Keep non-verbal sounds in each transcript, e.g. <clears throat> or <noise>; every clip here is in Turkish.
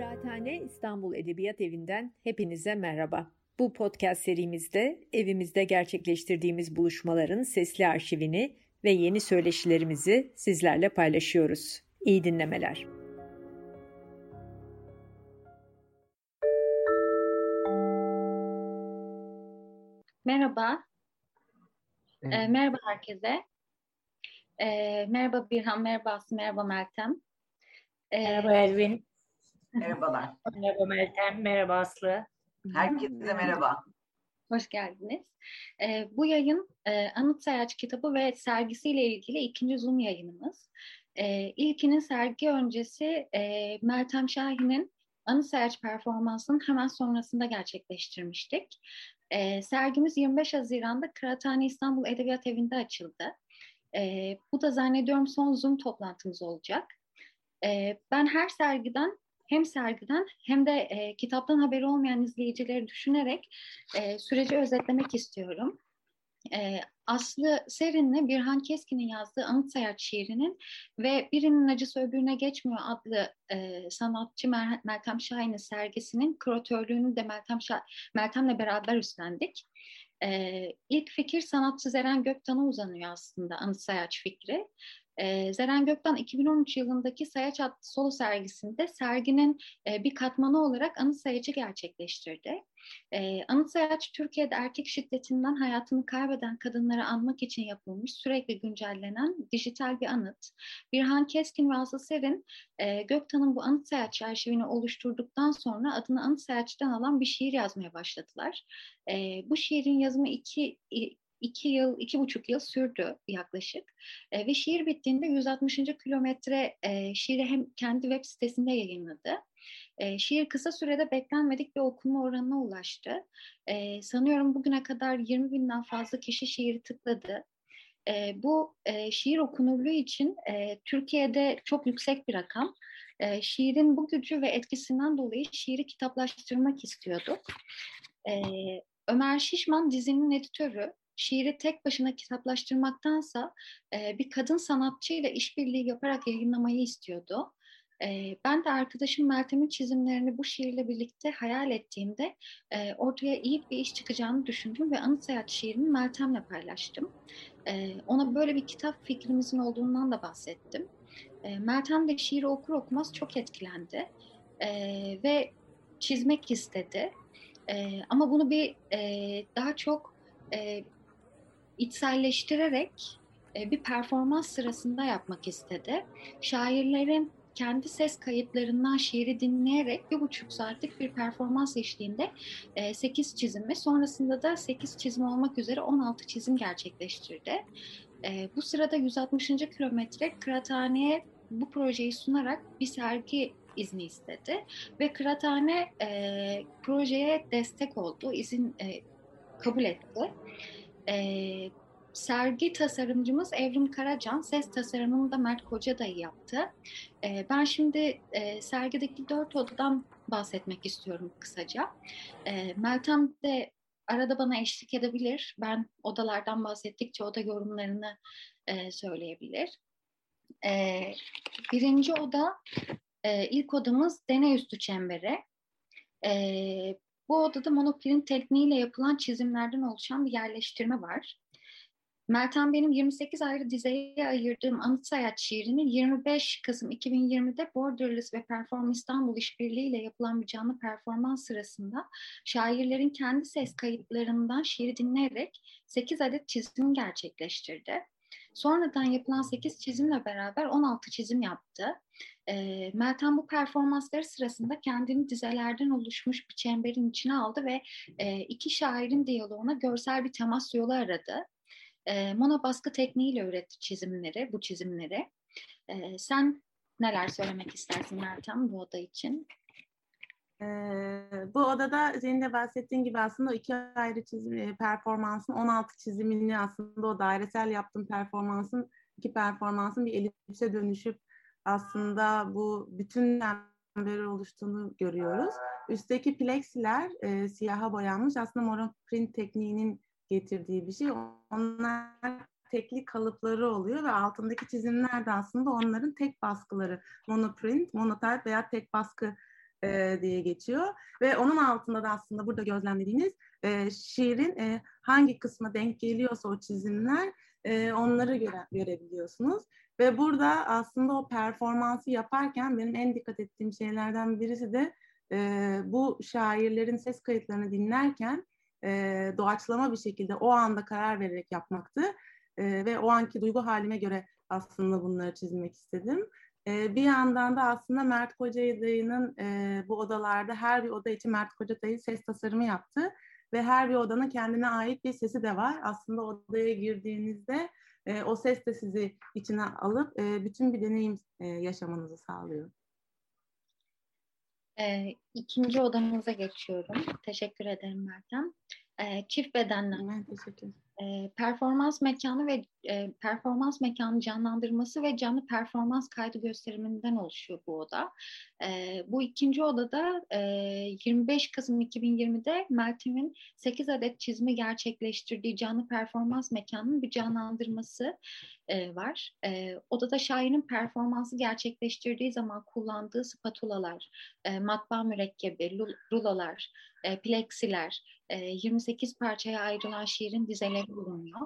Kıraathane İstanbul Edebiyat Evi'nden hepinize merhaba. Bu podcast serimizde evimizde gerçekleştirdiğimiz buluşmaların sesli arşivini ve yeni söyleşilerimizi sizlerle paylaşıyoruz. İyi dinlemeler. Merhaba. Evet. E, merhaba herkese. E, merhaba Birhan, merhaba Aslı, merhaba Meltem. E, merhaba Elvin. Merhabalar. Merhaba Meltem, merhaba Aslı. Herkese merhaba. Hoş geldiniz. E, bu yayın e, Anıt Sayaç kitabı ve sergisiyle ilgili ikinci Zoom yayınımız. E, ilkinin sergi öncesi e, Meltem Şahin'in Anıt Sayaç performansının hemen sonrasında gerçekleştirmiştik. E, sergimiz 25 Haziran'da Kıraathane İstanbul Edebiyat Evi'nde açıldı. E, bu da zannediyorum son Zoom toplantımız olacak. E, ben her sergiden hem sergiden hem de e, kitaptan haberi olmayan izleyicileri düşünerek e, süreci özetlemek istiyorum. E, Aslı Serin'le Birhan Keskin'in yazdığı Anıt Seyahat şiirinin ve Birinin Acısı Öbürüne Geçmiyor adlı e, sanatçı Mer Meltem Şahin'in sergisinin küratörlüğünü de Meltem Şah Meltem'le beraber üstlendik. E, ilk fikir sanatçı Zeren Göktan'a uzanıyor aslında Anıt Sayaç fikri. E, Zeren Gökten 2013 yılındaki Sayaç adlı solo sergisinde serginin e, bir katmanı olarak anıt sayacı gerçekleştirdi. E, anıt sayaç Türkiye'de erkek şiddetinden hayatını kaybeden kadınları anmak için yapılmış sürekli güncellenen dijital bir anıt. Birhan Keskin ve Aslı Serin e, Göktan'ın bu anıt sayaç arşivini oluşturduktan sonra adını anıt sayaçtan alan bir şiir yazmaya başladılar. E, bu şiirin yazımı iki iki yıl, iki buçuk yıl sürdü yaklaşık. E, ve şiir bittiğinde 160. kilometre e, şiiri hem kendi web sitesinde yayınladı. E, şiir kısa sürede beklenmedik bir okuma oranına ulaştı. E, sanıyorum bugüne kadar 20 binden fazla kişi şiiri tıkladı. E, bu e, şiir okunurluğu için e, Türkiye'de çok yüksek bir rakam. E, şiirin bu gücü ve etkisinden dolayı şiiri kitaplaştırmak istiyorduk. E, Ömer Şişman dizinin editörü şiiri tek başına kitaplaştırmaktansa e, bir kadın sanatçıyla işbirliği yaparak yayınlamayı istiyordu. E, ben de arkadaşım Meltem'in çizimlerini bu şiirle birlikte hayal ettiğimde e, ortaya iyi bir iş çıkacağını düşündüm ve Anıt Seyahat şiirini Meltem'le paylaştım. E, ona böyle bir kitap fikrimizin olduğundan da bahsettim. E, Meltem de şiiri okur okumaz çok etkilendi e, ve çizmek istedi. E, ama bunu bir e, daha çok e, içselleştirerek e, bir performans sırasında yapmak istedi. Şairlerin kendi ses kayıtlarından şiiri dinleyerek bir buçuk saatlik bir performans eşliğinde e, 8 çizim ve sonrasında da 8 çizim olmak üzere 16 çizim gerçekleştirdi. E, bu sırada 160. kilometre kıraathaneye bu projeyi sunarak bir sergi izni istedi ve kıraathane e, projeye destek oldu, izin e, kabul etti. E, sergi tasarımcımız Evrim Karacan, ses tasarımını da Mert Kocadayı yaptı. E, ben şimdi e, sergideki dört odadan bahsetmek istiyorum kısaca. E, Meltem de arada bana eşlik edebilir. Ben odalardan bahsettikçe o da yorumlarını e, söyleyebilir. E, birinci oda, e, ilk odamız deney üstü çemberi. E, bu odada monoprint tekniğiyle yapılan çizimlerden oluşan bir yerleştirme var. Meltem benim 28 ayrı dizeye ayırdığım Anıt Sayat şiirini 25 Kasım 2020'de Borderless ve Perform İstanbul işbirliğiyle yapılan bir canlı performans sırasında şairlerin kendi ses kayıtlarından şiiri dinleyerek 8 adet çizim gerçekleştirdi. Sonradan yapılan 8 çizimle beraber 16 çizim yaptı. E, Meltem bu performansları sırasında kendini dizelerden oluşmuş bir çemberin içine aldı ve e, iki şairin diyaloğuna görsel bir temas yolu aradı. E, mono baskı tekniğiyle üretti çizimleri, bu çizimleri. E, sen neler söylemek istersin Meltem bu oda için? Ee, bu odada senin de bahsettiğin gibi aslında iki ayrı çizim performansın 16 çizimini aslında o dairesel yaptığım performansın iki performansın bir elipse dönüşüp aslında bu bütün çemberi oluştuğunu görüyoruz. Üstteki plexiler e, siyaha boyanmış. Aslında monoprint tekniğinin getirdiği bir şey. Onlar tekli kalıpları oluyor ve altındaki çizimler de aslında onların tek baskıları. Monoprint, monotype veya tek baskı e, diye geçiyor. Ve onun altında da aslında burada gözlemlediğiniz e, şiirin e, hangi kısma denk geliyorsa o çizimler e, onları göre, görebiliyorsunuz. Ve burada aslında o performansı yaparken benim en dikkat ettiğim şeylerden birisi de e, bu şairlerin ses kayıtlarını dinlerken e, doğaçlama bir şekilde o anda karar vererek yapmaktı. E, ve o anki duygu halime göre aslında bunları çizmek istedim. E, bir yandan da aslında Mert Kocadayı'nın e, bu odalarda her bir oda için Mert Kocadayı ses tasarımı yaptı. Ve her bir odanın kendine ait bir sesi de var. Aslında odaya girdiğinizde e, o ses de sizi içine alıp e, bütün bir deneyim e, yaşamanızı sağlıyor. E, ikinci odamıza geçiyorum. Teşekkür ederim Meltem. E, çift bedenler. Ben teşekkür ederim e, performans mekanı ve e, performans mekanı canlandırması ve canlı performans kaydı gösteriminden oluşuyor bu oda. E, bu ikinci odada e, 25 Kasım 2020'de Meltem'in 8 adet çizimi gerçekleştirdiği canlı performans mekanının bir canlandırması e, var. E, odada şairin performansı gerçekleştirdiği zaman kullandığı spatulalar, e, matbaa mürekkebi, rulolar, e, pleksiler, e, 28 parçaya ayrılan şiirin dizeleri bulunuyor.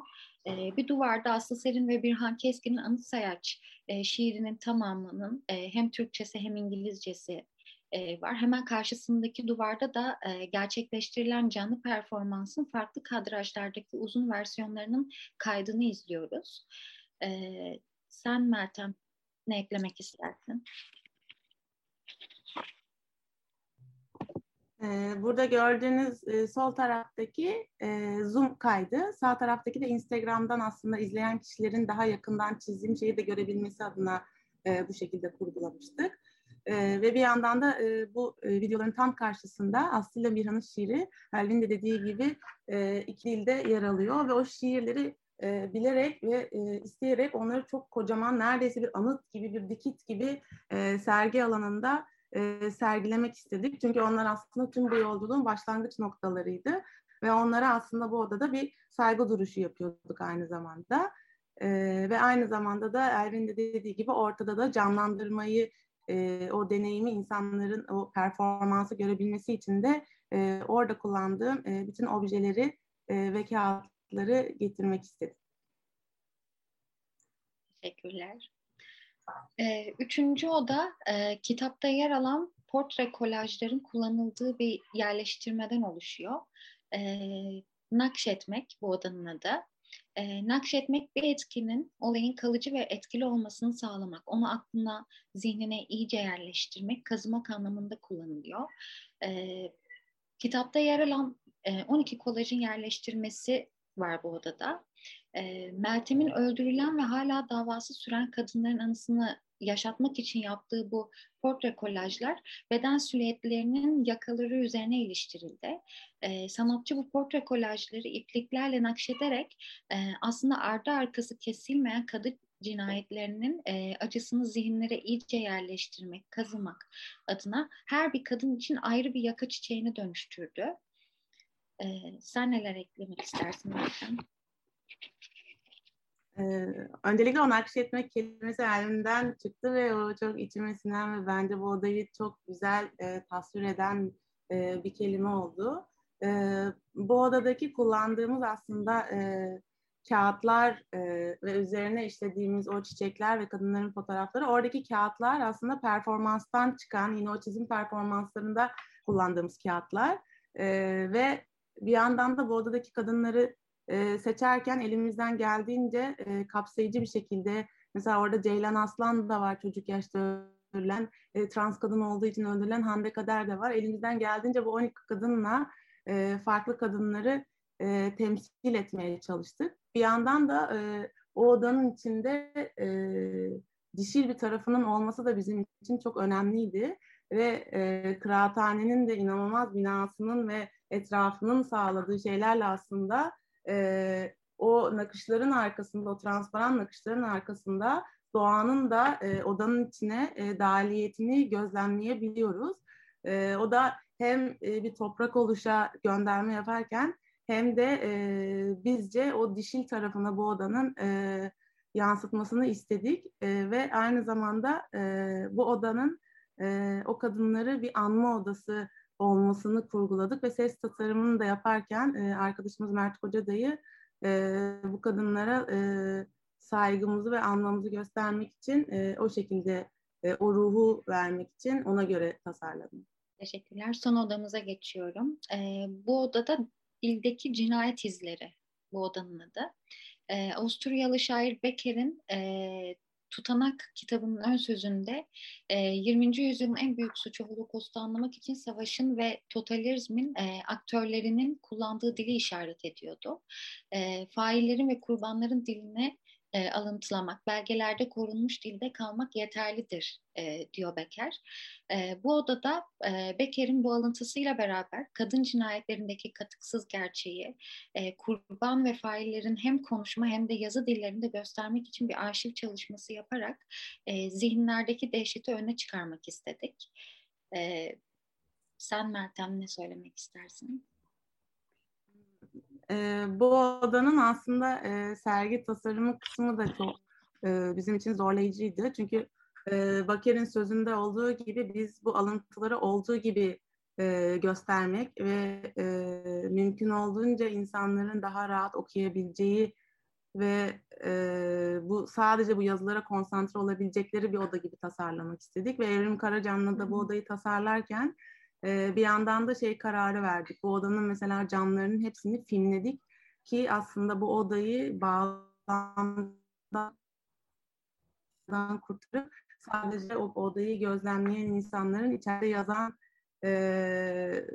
E, bir duvarda Aslı Serin ve Birhan Keskin'in Anıt Sayaç e, şiirinin tamamının e, hem Türkçesi hem İngilizcesi e, var. Hemen karşısındaki duvarda da e, gerçekleştirilen canlı performansın farklı kadrajlardaki uzun versiyonlarının kaydını izliyoruz. E, sen Meltem ne eklemek istersin? Burada gördüğünüz e, sol taraftaki e, zoom kaydı, sağ taraftaki de Instagram'dan aslında izleyen kişilerin daha yakından çizdiğim şeyi de görebilmesi adına e, bu şekilde kurgulamıştık. Ve bir yandan da bu videoların tam karşısında Aslı ile Mirhan'ın şiiri, Elvin de dediği gibi iki dilde yer alıyor ve o şiirleri bilerek ve isteyerek onları çok kocaman neredeyse bir anıt gibi bir dikit gibi sergi alanında e, sergilemek istedik. Çünkü onlar aslında tüm bu yolculuğun başlangıç noktalarıydı. Ve onlara aslında bu odada bir saygı duruşu yapıyorduk aynı zamanda. E, ve aynı zamanda da Elvin de dediği gibi ortada da canlandırmayı, e, o deneyimi insanların o performansı görebilmesi için de e, orada kullandığım e, bütün objeleri e, ve kağıtları getirmek istedim. Teşekkürler. E, üçüncü oda e, kitapta yer alan portre kolajların kullanıldığı bir yerleştirmeden oluşuyor. E, nakşetmek bu odanın adı. E, nakşetmek bir etkinin olayın kalıcı ve etkili olmasını sağlamak, onu aklına, zihnine iyice yerleştirmek, kazımak anlamında kullanılıyor. E, kitapta yer alan e, 12 kolajın yerleştirmesi var bu odada e, Meltem'in öldürülen ve hala davası süren kadınların anısını yaşatmak için yaptığı bu portre kolajlar beden silüetlerinin yakaları üzerine iliştirildi. E, sanatçı bu portre kolajları ipliklerle nakşederek e, aslında ardı arkası kesilmeyen kadın cinayetlerinin e, acısını zihinlere iyice yerleştirmek, kazımak adına her bir kadın için ayrı bir yaka çiçeğini dönüştürdü. E, sen neler eklemek istersin Meltem? Ee, öncelikle onu etmek kelimesi elimden çıktı ve o çok içime sinen ve bence bu odayı çok güzel e, tasvir eden e, bir kelime oldu. E, bu odadaki kullandığımız aslında e, kağıtlar e, ve üzerine işlediğimiz o çiçekler ve kadınların fotoğrafları oradaki kağıtlar aslında performanstan çıkan yine o çizim performanslarında kullandığımız kağıtlar e, ve bir yandan da bu odadaki kadınları e, seçerken elimizden geldiğince e, kapsayıcı bir şekilde mesela orada Ceylan Aslan da var çocuk yaşta öldürülen e, trans kadın olduğu için öldürülen Hande Kader de var. Elimizden geldiğince bu 12 kadınla e, farklı kadınları e, temsil etmeye çalıştık. Bir yandan da e, o odanın içinde e, dişil bir tarafının olması da bizim için çok önemliydi. Ve e, kıraathanenin de inanılmaz binasının ve etrafının sağladığı şeylerle aslında e, o nakışların arkasında, o transparan nakışların arkasında doğanın da e, odanın içine e, dahiliyetini gözlemleyebiliyoruz. E, o da hem e, bir toprak oluşa gönderme yaparken hem de e, bizce o dişil tarafına bu odanın e, yansıtmasını istedik e, ve aynı zamanda e, bu odanın e, o kadınları bir anma odası olmasını kurguladık ve ses tasarımını da yaparken e, arkadaşımız Mert Kocadayı e, bu kadınlara e, saygımızı ve anlamımızı göstermek için e, o şekilde e, o ruhu vermek için ona göre tasarladım. Teşekkürler. Son odamıza geçiyorum. E, bu odada dildeki cinayet izleri bu odanın adı. E, Avusturyalı şair Becker'in e, Tutanak kitabının ön sözünde e, 20. yüzyılın en büyük suçu Holocaust'u anlamak için savaşın ve totalitarizmin e, aktörlerinin kullandığı dili işaret ediyordu. E, faillerin ve kurbanların diline e, alıntılamak, belgelerde korunmuş dilde kalmak yeterlidir e, diyor Becker. E, bu odada e, Becker'in bu alıntısıyla beraber kadın cinayetlerindeki katıksız gerçeği, e, kurban ve faillerin hem konuşma hem de yazı dillerinde göstermek için bir arşiv çalışması yaparak e, zihinlerdeki dehşeti öne çıkarmak istedik. E, sen Meltem ne söylemek istersin? E, bu odanın aslında e, sergi tasarımı kısmı da çok e, bizim için zorlayıcıydı. Çünkü e, Baker'in sözünde olduğu gibi biz bu alıntıları olduğu gibi e, göstermek ve e, mümkün olduğunca insanların daha rahat okuyabileceği ve e, bu sadece bu yazılara konsantre olabilecekleri bir oda gibi tasarlamak istedik ve Evrim Karacan'la da bu odayı tasarlarken bir yandan da şey kararı verdik. Bu odanın mesela camlarının hepsini filmledik ki aslında bu odayı bağlamdan kurtarıp sadece o odayı gözlemleyen insanların içeride yazan e,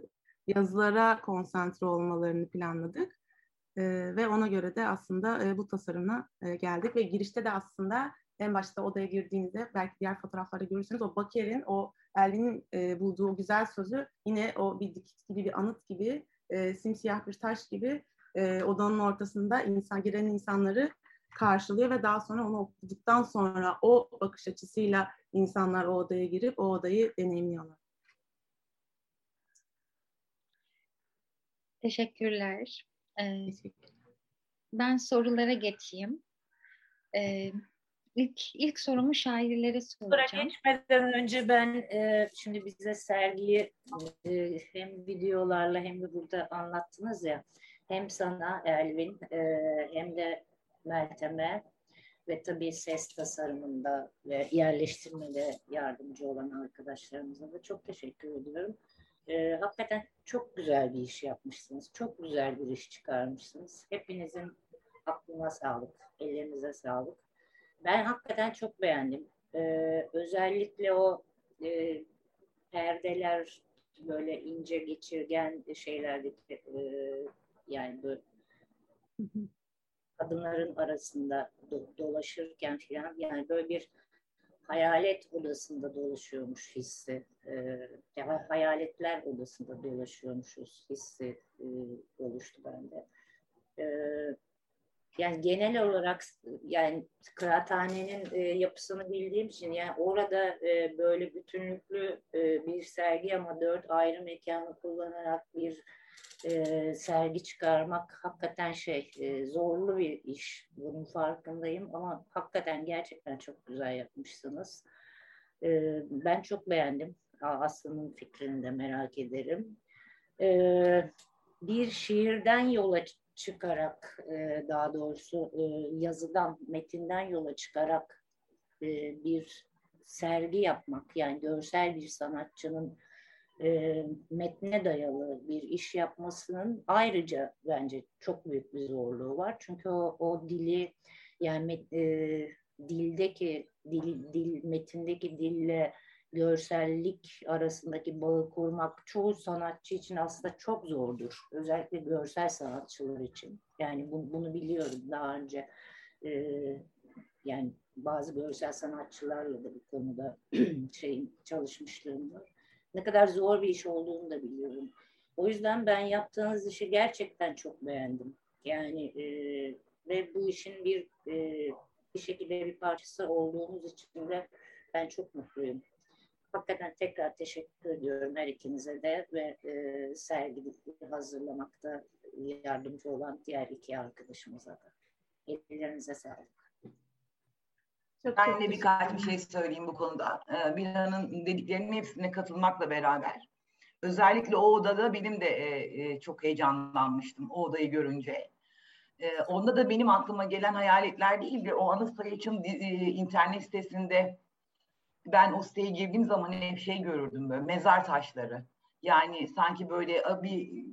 yazılara konsantre olmalarını planladık. E, ve ona göre de aslında e, bu tasarımla e, geldik ve girişte de aslında en başta odaya girdiğinizde belki diğer fotoğraflarda görürsünüz o Baker'in o Elvin'in e, bulduğu o güzel sözü yine o bir dikit gibi bir anıt gibi e, simsiyah bir taş gibi e, odanın ortasında insan giren insanları karşılıyor ve daha sonra onu okuduktan sonra o bakış açısıyla insanlar o odaya girip o odayı deneyimliyorlar. Teşekkürler. Ee, Teşekkürler. Ben sorulara geçeyim. Ee, İlk, ilk sorumu şairlere soracağım. Sonra geçmeden önce ben e, şimdi bize sergiyi e, hem videolarla hem de burada anlattınız ya hem sana Elvin e, hem de Meltem'e ve tabii ses tasarımında ve yerleştirmede yardımcı olan arkadaşlarımıza da çok teşekkür ediyorum. E, hakikaten çok güzel bir iş yapmışsınız. Çok güzel bir iş çıkarmışsınız. Hepinizin aklına sağlık, ellerinize sağlık. Ben hakikaten çok beğendim. Ee, özellikle o e, perdeler böyle ince geçirgen şeylerdeki e, yani böyle kadınların arasında do, dolaşırken falan yani böyle bir hayalet odasında dolaşıyormuş hissi. E, hayaletler odasında dolaşıyormuşuz hissi e, oluştu bende. E, yani genel olarak yani kıraathanenin e, yapısını bildiğim için yani orada e, böyle bütünlüklü e, bir sergi ama dört ayrı mekanı kullanarak bir e, sergi çıkarmak hakikaten şey e, zorlu bir iş. Bunun farkındayım ama hakikaten gerçekten çok güzel yapmışsınız. E, ben çok beğendim. Aslı'nın fikrini de merak ederim. E, bir şiirden yola çıkarak e, daha doğrusu e, yazıdan, metinden yola çıkarak e, bir sergi yapmak yani görsel bir sanatçının e, metne dayalı bir iş yapmasının ayrıca bence çok büyük bir zorluğu var. Çünkü o, o dili yani dildeki dil, dil metindeki dille görsellik arasındaki bağı kurmak çoğu sanatçı için aslında çok zordur. Özellikle görsel sanatçılar için. Yani bu, bunu biliyorum daha önce. E, yani bazı görsel sanatçılarla da bu konuda <clears throat> şey çalışmışlığım var. Ne kadar zor bir iş olduğunu da biliyorum. O yüzden ben yaptığınız işi gerçekten çok beğendim. Yani e, ve bu işin bir e, bir şekilde bir parçası olduğunuz için de ben çok mutluyum. Hakikaten tekrar teşekkür ediyorum her ikinize de ve e, sergi hazırlamakta yardımcı olan diğer iki arkadaşımıza da. Ellerinize sağlık. Çok, ben de birkaç bir şey söyleyeyim bu konuda. Ee, Bilhan'ın dediklerinin hepsine katılmakla beraber. Özellikle o odada benim de e, e, çok heyecanlanmıştım o odayı görünce. E, onda da benim aklıma gelen hayaletler değildi. O Anı Sayıç'ın e, internet sitesinde ben o siteye girdiğim zaman hep şey görürdüm böyle mezar taşları. Yani sanki böyle bir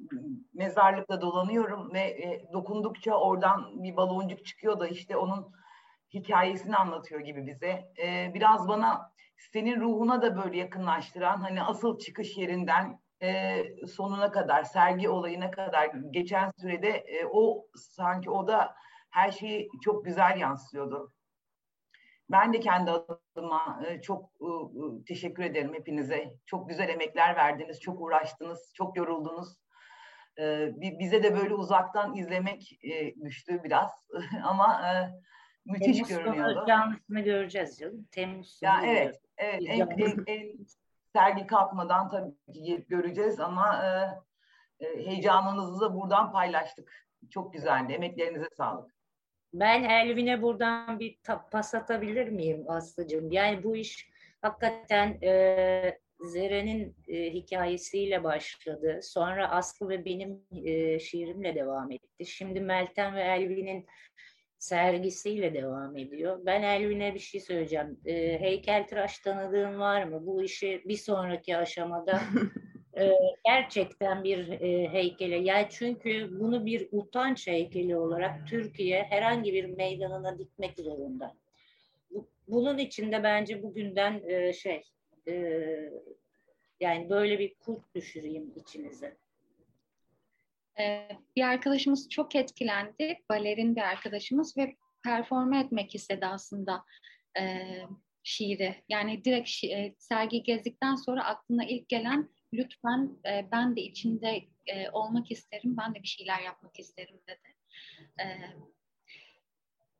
mezarlıkta dolanıyorum ve e, dokundukça oradan bir baloncuk çıkıyor da işte onun hikayesini anlatıyor gibi bize. E, biraz bana senin ruhuna da böyle yakınlaştıran hani asıl çıkış yerinden e, sonuna kadar sergi olayına kadar geçen sürede o sanki o da her şeyi çok güzel yansıtıyordu. Ben de kendi adıma e, çok e, e, teşekkür ederim hepinize. Çok güzel emekler verdiniz, çok uğraştınız, çok yoruldunuz. Bize de böyle uzaktan izlemek düştü biraz <laughs> ama müthiş Temmuz görünüyordu. Canlısını göreceğiz canım. Temmuz Ya evet, evet. En, en, en, sergi kalkmadan tabii ki göreceğiz ama heyecanınızı da buradan paylaştık. Çok güzeldi. Emeklerinize sağlık. Ben Elvin'e buradan bir pas atabilir miyim Aslı'cığım? Yani bu iş hakikaten e, Zeren'in e, hikayesiyle başladı. Sonra Aslı ve benim e, şiirimle devam etti. Şimdi Meltem ve Elvin'in sergisiyle devam ediyor. Ben Elvin'e bir şey söyleyeceğim. E, heykeltıraş tanıdığın var mı? Bu işi bir sonraki aşamada <laughs> e, gerçekten bir e, heykele. Yani çünkü bunu bir utanç heykeli olarak Türkiye herhangi bir meydanına dikmek zorunda. Bu, bunun içinde bence bugünden e, şey e, yani böyle bir kurt düşüreyim içinize. Ee, bir arkadaşımız çok etkilendi. Balerin bir arkadaşımız ve performe etmek istedi aslında e, şiiri. Yani direkt şi- e, sergi gezdikten sonra aklına ilk gelen lütfen e, ben de içinde e, olmak isterim, ben de bir şeyler yapmak isterim dedi. E,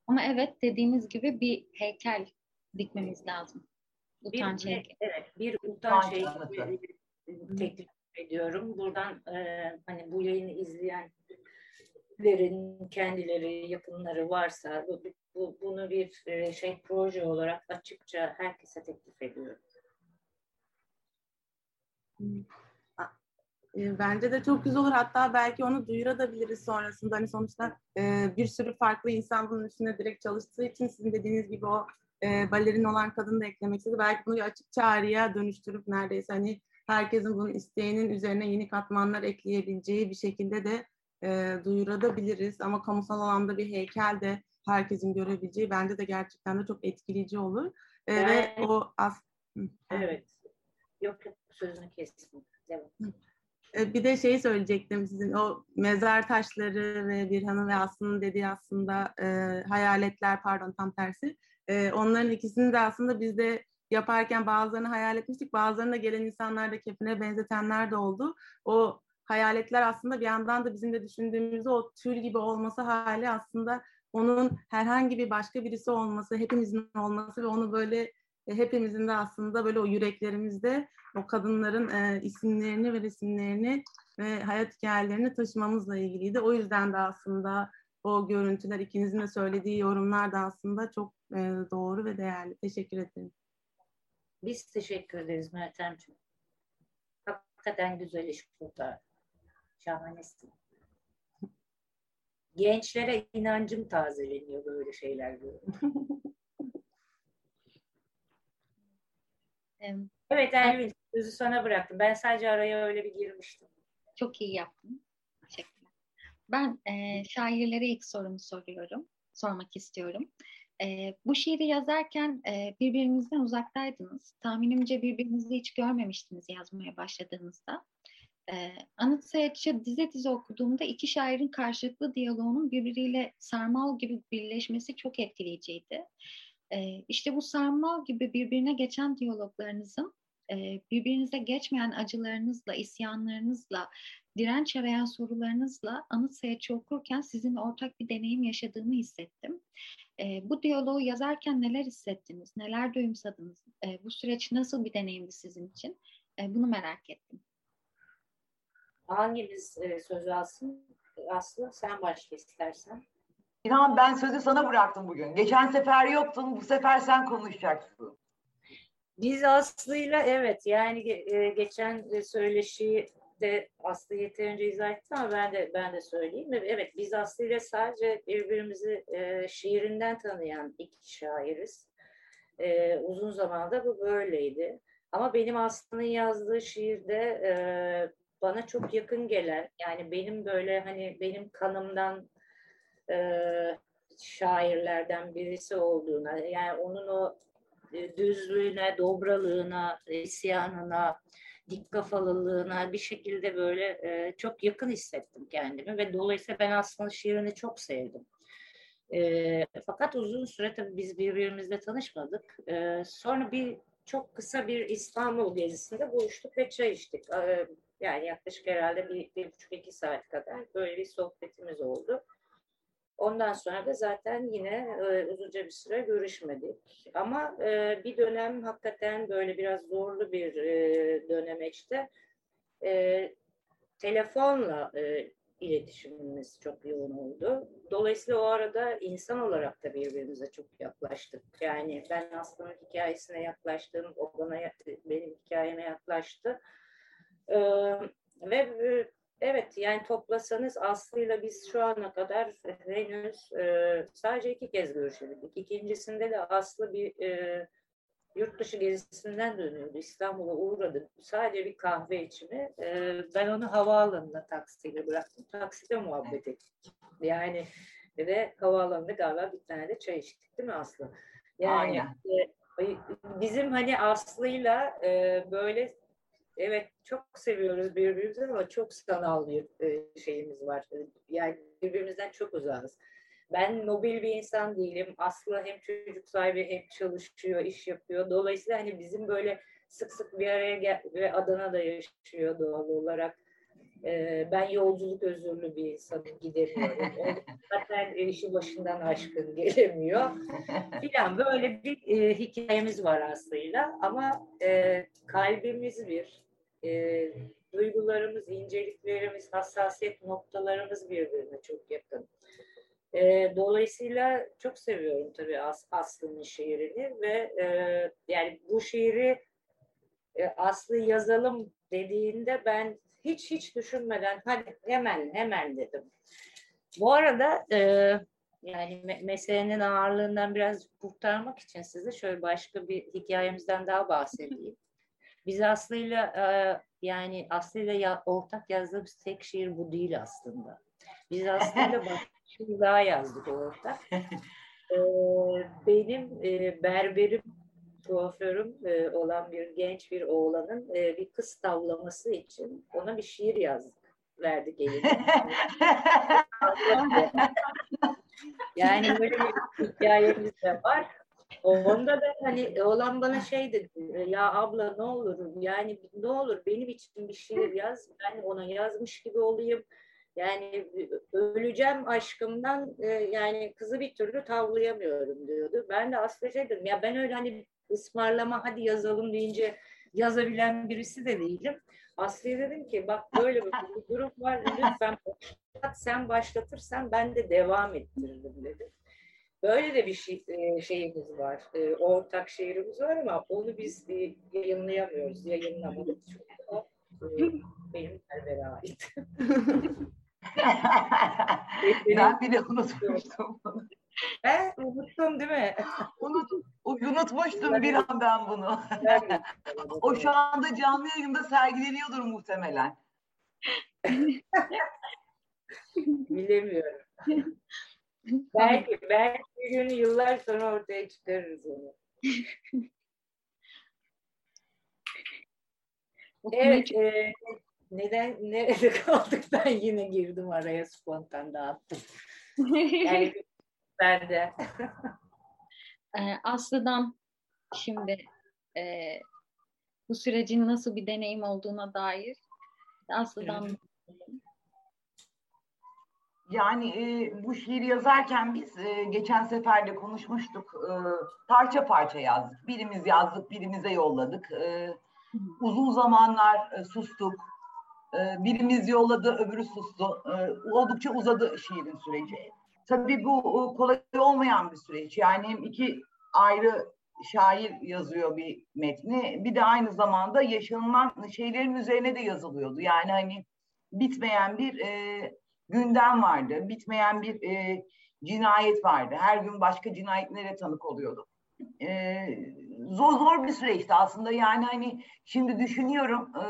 ama evet dediğiniz gibi bir heykel dikmemiz lazım. Utanç bir, heykeli. Evet, bir utanç heykeli teklif ediyorum. Buradan e, hani bu yayını izleyenlerin kendileri, yakınları varsa bu, bu, bunu bir e, şey proje olarak açıkça herkese teklif ediyorum. E, bence de çok güzel olur. Hatta belki onu duyurabiliriz sonrasında. Hani sonuçta e, bir sürü farklı insan bunun üstüne direkt çalıştığı için sizin dediğiniz gibi o e, balerin olan kadını da eklemek istedi. Belki bunu açık çağrıya dönüştürüp neredeyse hani herkesin bunun isteğinin üzerine yeni katmanlar ekleyebileceği bir şekilde de e, duyurabiliriz. Ama kamusal alanda bir heykel de herkesin görebileceği bence de gerçekten de çok etkileyici olur. E, evet. Ve o as Evet. Yok yok sözünü kestim. Devam. E, bir de şey söyleyecektim sizin o mezar taşları ve Birhan'ın ve Aslı'nın dediği aslında e, hayaletler pardon tam tersi. E, onların ikisini de aslında biz de yaparken bazılarını hayal etmiştik. Bazılarına gelen insanlar da kefine benzetenler de oldu. O hayaletler aslında bir yandan da bizim de düşündüğümüzde o tül gibi olması hali aslında onun herhangi bir başka birisi olması, hepimizin olması ve onu böyle hepimizin de aslında böyle o yüreklerimizde o kadınların e, isimlerini ve resimlerini ve hayat hikayelerini taşımamızla ilgiliydi. O yüzden de aslında o görüntüler ikinizin de söylediği yorumlar da aslında çok e, doğru ve değerli. Teşekkür ederim. Biz teşekkür ederiz Meltemciğim. Hakikaten güzel iş burada. Şahanesin. Gençlere inancım tazeleniyor böyle şeyler görüyorum. <laughs> evet Elvin sözü sana bıraktım. Ben sadece araya öyle bir girmiştim. Çok iyi yaptın. Teşekkürler. Ben e, şairlere ilk sorumu soruyorum. Sormak istiyorum. E, bu şiiri yazarken e, birbirinizden uzaktaydınız. Tahminimce birbirinizi hiç görmemiştiniz yazmaya başladığınızda. E, Anıt Sayacı dize dize okuduğumda iki şairin karşılıklı diyaloğunun birbiriyle sarmal gibi birleşmesi çok etkileyiciydi. E, işte bu sarmal gibi birbirine geçen diyaloglarınızın birbirinize geçmeyen acılarınızla, isyanlarınızla, direnç arayan sorularınızla Anıt Sayacı okurken sizin ortak bir deneyim yaşadığımı hissettim. Bu diyaloğu yazarken neler hissettiniz, neler duyumsadınız? Bu süreç nasıl bir deneyimdi sizin için? Bunu merak ettim. Hangimiz sözü alsın? Aslı sen başla istersen. İlhan ben sözü sana bıraktım bugün. Geçen sefer yoktun, bu sefer sen konuşacaksın. Biz Aslı'yla evet yani e, geçen söyleşiyi de Aslı yeterince izah etti ama ben de ben de söyleyeyim. Evet biz Aslı ile sadece birbirimizi e, şiirinden tanıyan iki şairiz. E, uzun zamanda bu böyleydi. Ama benim Aslı'nın yazdığı şiirde e, bana çok yakın gelen yani benim böyle hani benim kanımdan e, şairlerden birisi olduğuna yani onun o e, düzlüğüne, dobralığına, isyanına, dik kafalılığına bir şekilde böyle e, çok yakın hissettim kendimi ve dolayısıyla ben aslında şiirini çok sevdim. E, fakat uzun süre tabii biz birbirimizle tanışmadık. E, sonra bir çok kısa bir İstanbul gezisinde buluştuk ve çay içtik. E, yani yaklaşık herhalde bir, bir buçuk iki saat kadar böyle bir sohbetimiz oldu. Ondan sonra da zaten yine e, uzunca bir süre görüşmedik. Ama e, bir dönem hakikaten böyle biraz zorlu bir e, dönemeçte e, telefonla e, iletişimimiz çok yoğun oldu. Dolayısıyla o arada insan olarak da birbirimize çok yaklaştık. Yani ben aslında hikayesine yaklaştım, o bana benim hikayeme yaklaştı. Ee, ve e, Evet yani toplasanız Aslı'yla biz şu ana kadar henüz e, sadece iki kez görüşebildik. İkincisinde de Aslı bir e, yurt dışı gezisinden dönüyordu. İstanbul'a uğradı. Sadece bir kahve içimi. E, ben onu havaalanında taksiyle bıraktım. Takside muhabbet ettik. Yani ve havaalanında galiba bir tane de çay içtik değil mi Aslı? Yani e, bizim hani Aslı'yla e, böyle Evet çok seviyoruz birbirimizi ama çok sanal bir e, şeyimiz var. Yani birbirimizden çok uzağız. Ben mobil bir insan değilim. Aslı hem çocuk sahibi hem çalışıyor, iş yapıyor. Dolayısıyla hani bizim böyle sık sık bir araya gel ve Adana'da yaşıyor doğal olarak. Ee, ben yolculuk özürlü bir insanım, gidemiyorum. <laughs> Zaten işi başından aşkın gelemiyor. <laughs> Filan böyle bir e, hikayemiz var Aslı'yla. Ama e, kalbimiz bir, e, duygularımız, inceliklerimiz, hassasiyet noktalarımız birbirine çok yakın. E, dolayısıyla çok seviyorum tabii As Aslı'nın şiirini ve e, yani bu şiiri e, Aslı yazalım dediğinde ben hiç hiç düşünmeden hadi hemen hemen dedim. Bu arada e, yani me meselenin ağırlığından biraz kurtarmak için size şöyle başka bir hikayemizden daha bahsedeyim. Biz Aslı'yla e, yani Aslı'yla ya, ortak yazdığımız tek şiir bu değil aslında. Biz Aslı'yla <laughs> başka şiir daha yazdık ortak. <laughs> E, benim e, berberim, kuaförüm e, olan bir genç bir oğlanın e, bir kız tavlaması için ona bir şiir yazdık. Verdik eline. <laughs> yani böyle bir hikayemiz de var. Onda da hani olan bana şey dedi ya abla ne olur yani ne olur benim için bir şiir yaz ben ona yazmış gibi olayım yani öleceğim aşkımdan e, yani kızı bir türlü tavlayamıyorum diyordu. Ben de aslında şey dedim ya ben öyle hani ısmarlama hadi yazalım deyince yazabilen birisi de değilim. Aslı'ya dedim ki bak böyle bir durum var lütfen başlat, sen başlatırsan ben de devam ettiririm dedim. Böyle de bir şey, e, şeyimiz var, e, ortak şiirimiz var ama onu biz e, yayınlayamıyoruz, yayınlamadık. Çünkü o benim berbere ait. <laughs> ben bile unutmuştum. He, unuttum değil mi? Unut, unutmuştum bir an ben bunu. <laughs> o şu anda canlı yayında sergileniyordur muhtemelen. Bilemiyorum. <laughs> belki, belki bir gün yıllar sonra ortaya çıkarırız onu. <laughs> evet, e, neden nerede <laughs> kaldık ben yine girdim araya spontan dağıttım. Yani <laughs> ben de. Aslı'dan şimdi e, bu sürecin nasıl bir deneyim olduğuna dair Aslı'dan yani e, bu şiiri yazarken biz e, geçen sefer de konuşmuştuk. E, parça parça yazdık. Birimiz yazdık, birimize yolladık. E, uzun zamanlar e, sustuk. E, birimiz yolladı, öbürü sustu. E, oldukça uzadı şiirin süreci. tabii bu kolay olmayan bir süreç. Yani hem iki ayrı şair yazıyor bir metni. Bir de aynı zamanda yaşanılan şeylerin üzerine de yazılıyordu. Yani hani bitmeyen bir e, gündem vardı. Bitmeyen bir e, cinayet vardı. Her gün başka cinayetlere tanık oluyorduk. E, zor zor bir süreçti aslında. Yani hani şimdi düşünüyorum e,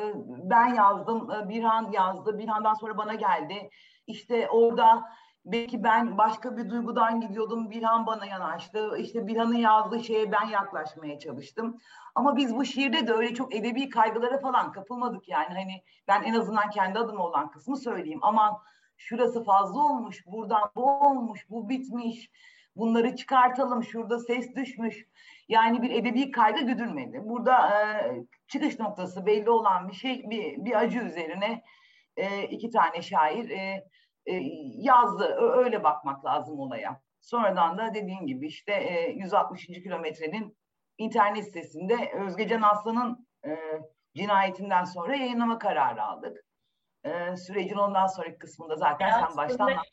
ben yazdım, e, Birhan yazdı. Birhan'dan sonra bana geldi. İşte orada belki ben başka bir duygudan gidiyordum. Birhan bana yanaştı. İşte Birhan'ın yazdığı şeye ben yaklaşmaya çalıştım. Ama biz bu şiirde de öyle çok edebi kaygılara falan kapılmadık yani. Hani ben en azından kendi adıma olan kısmı söyleyeyim. Aman şurası fazla olmuş, buradan bu olmuş, bu bitmiş. Bunları çıkartalım, şurada ses düşmüş. Yani bir edebi kaygı güdülmedi. Burada e, çıkış noktası belli olan bir şey, bir, bir acı üzerine e, iki tane şair e, e, yazdı. Öyle bakmak lazım olaya. Sonradan da dediğim gibi işte e, 160. kilometrenin internet sitesinde Özgecan Aslan'ın e, cinayetinden sonra yayınlama kararı aldık. E, sürecin ondan sonraki kısmında zaten ya sen baştan anlat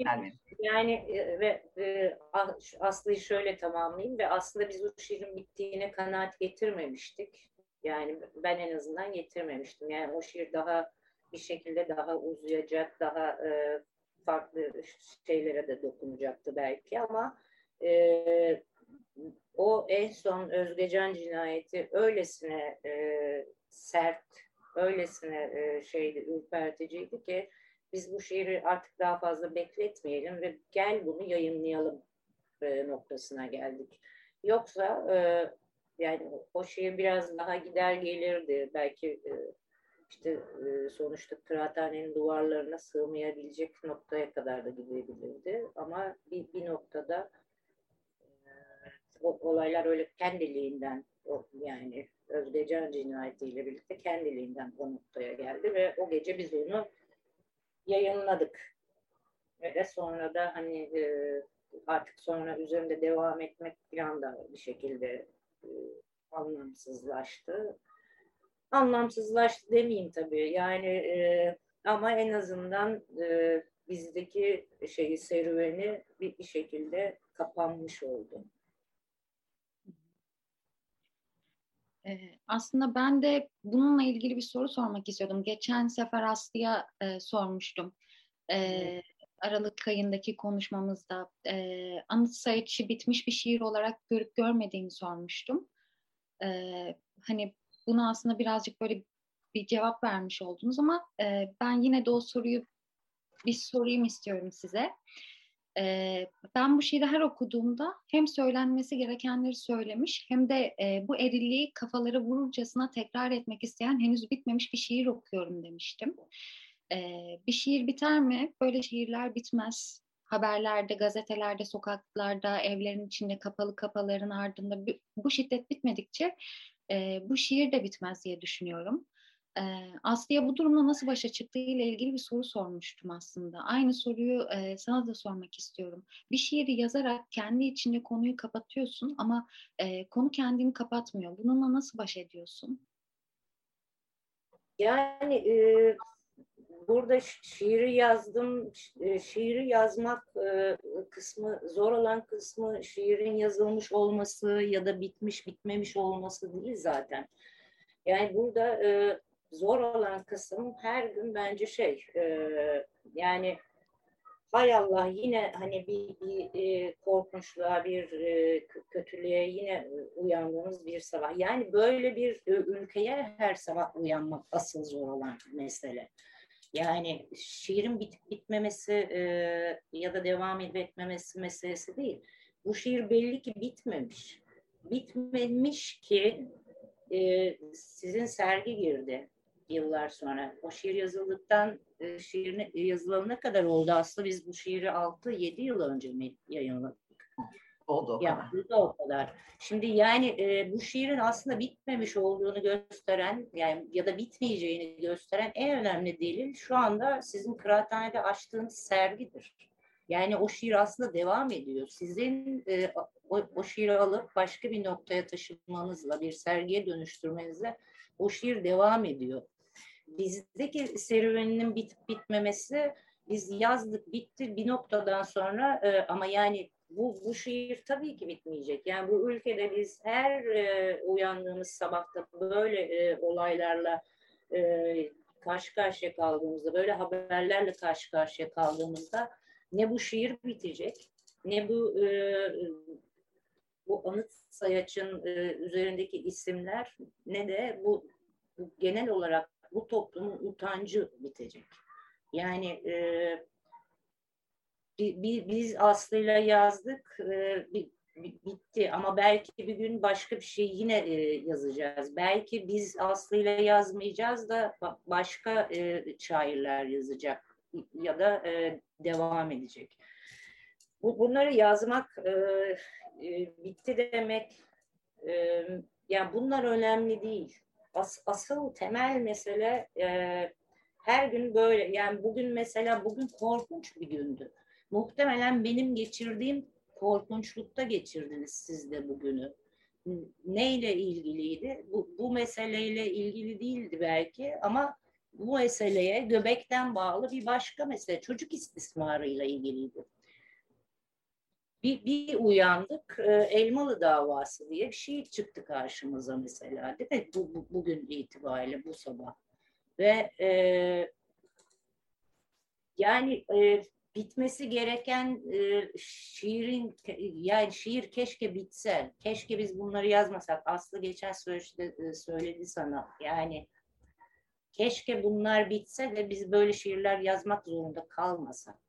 Yani e, ve e, Aslı'yı şöyle tamamlayayım ve aslında biz bu şiirin bittiğine kanaat getirmemiştik. Yani ben en azından getirmemiştim. Yani o şiir daha bir şekilde daha uzayacak, daha e, farklı şeylere de dokunacaktı belki ama e, o en son Özgecan cinayeti öylesine e, sert, öylesine e, şeydi, ürperticiydi ki biz bu şiiri artık daha fazla bekletmeyelim ve gel bunu yayınlayalım e, noktasına geldik. Yoksa e, yani o şiir biraz daha gider gelirdi. Belki e, işte e, sonuçta kıraathanenin duvarlarına sığmayabilecek noktaya kadar da gidebilirdi. Ama bir, bir noktada e, olaylar öyle kendiliğinden o, yani Özgecan cinayetiyle birlikte kendiliğinden o noktaya geldi ve o gece biz onu yayınladık. Ve sonra da hani e, artık sonra üzerinde devam etmek falan da bir şekilde e, anlamsızlaştı anlamsızlaştı demeyeyim tabii. Yani e, ama en azından bizdeki şeyi serüveni bir, bir şekilde kapanmış oldu. Aslında ben de bununla ilgili bir soru sormak istiyordum. Geçen sefer Aslı'ya e, sormuştum. E, Aralık ayındaki konuşmamızda e, anıt sayıcı bitmiş bir şiir olarak görüp görmediğini sormuştum. E, hani Buna aslında birazcık böyle bir cevap vermiş oldunuz ama e, ben yine de o soruyu bir sorayım istiyorum size. E, ben bu şiiri her okuduğumda hem söylenmesi gerekenleri söylemiş hem de e, bu erilliği kafaları vururcasına tekrar etmek isteyen henüz bitmemiş bir şiir okuyorum demiştim. E, bir şiir biter mi? Böyle şiirler bitmez haberlerde, gazetelerde, sokaklarda, evlerin içinde kapalı kapaların ardında bu şiddet bitmedikçe e, bu şiir de bitmez diye düşünüyorum. Aslı'ya bu durumla nasıl başa çıktığı ile ilgili bir soru sormuştum aslında. Aynı soruyu sana da sormak istiyorum. Bir şiiri yazarak kendi içinde konuyu kapatıyorsun ama konu kendini kapatmıyor. Bununla nasıl baş ediyorsun? Yani e, burada şiiri yazdım. Şiiri yazmak kısmı zor olan kısmı şiirin yazılmış olması ya da bitmiş bitmemiş olması değil zaten. Yani burada zor olan kısım her gün bence şey yani hay Allah yine hani bir, bir e, korkunçluğa, bir e, kötülüğe yine uyandığımız bir sabah. Yani böyle bir e, ülkeye her sabah uyanmak asıl zor olan mesele. Yani şiirin bitip bitmemesi e, ya da devam edip etmemesi meselesi değil. Bu şiir belli ki bitmemiş. Bitmemiş ki e, sizin sergi girdi yıllar sonra. O şiir yazıldıktan e, şiirin yazılana kadar oldu. Aslında biz bu şiiri 6-7 yıl önce mi yayınladık? Oldu o kadar. Yapıldı o kadar. Şimdi yani e, bu şiirin aslında bitmemiş olduğunu gösteren yani ya da bitmeyeceğini gösteren en önemli delil şu anda sizin kıraathanede açtığınız sergidir. Yani o şiir aslında devam ediyor. Sizin e, o, o şiiri alıp başka bir noktaya taşımanızla, bir sergiye dönüştürmenizle o şiir devam ediyor. Bizdeki serüveninin bitip bitmemesi biz yazdık bitti bir noktadan sonra e, ama yani bu, bu şiir tabii ki bitmeyecek. Yani bu ülkede biz her e, uyandığımız sabahta böyle e, olaylarla e, karşı karşıya kaldığımızda, böyle haberlerle karşı karşıya kaldığımızda ne bu şiir bitecek, ne bu e, bu anıt sayaçın e, üzerindeki isimler ne de bu, bu genel olarak bu toplumun utancı bitecek. Yani e, biz Aslı'yla yazdık, e, bitti ama belki bir gün başka bir şey yine e, yazacağız. Belki biz Aslı'yla yazmayacağız da başka e, şairler yazacak ya da devam edecek. bunları yazmak bitti demek, yani bunlar önemli değil. Asıl temel mesele her gün böyle, yani bugün mesela bugün korkunç bir gündü Muhtemelen benim geçirdiğim korkunçlukta geçirdiniz siz de bugünü. Neyle ilgiliydi? Bu, bu meseleyle ilgili değildi belki ama bu meseleye göbekten bağlı bir başka mesele çocuk istismarıyla ilgiliydi. Bir, bir uyandık e, Elmalı davası diye bir şey çıktı karşımıza mesela değil mi? Bu, bu, bugün itibariyle bu sabah. Ve e, yani e, bitmesi gereken e, şiirin yani şiir keşke bitse. Keşke biz bunları yazmasak. Aslı geçen söyleşide e, söyledi sana. Yani keşke bunlar bitse de biz böyle şiirler yazmak zorunda kalmasak.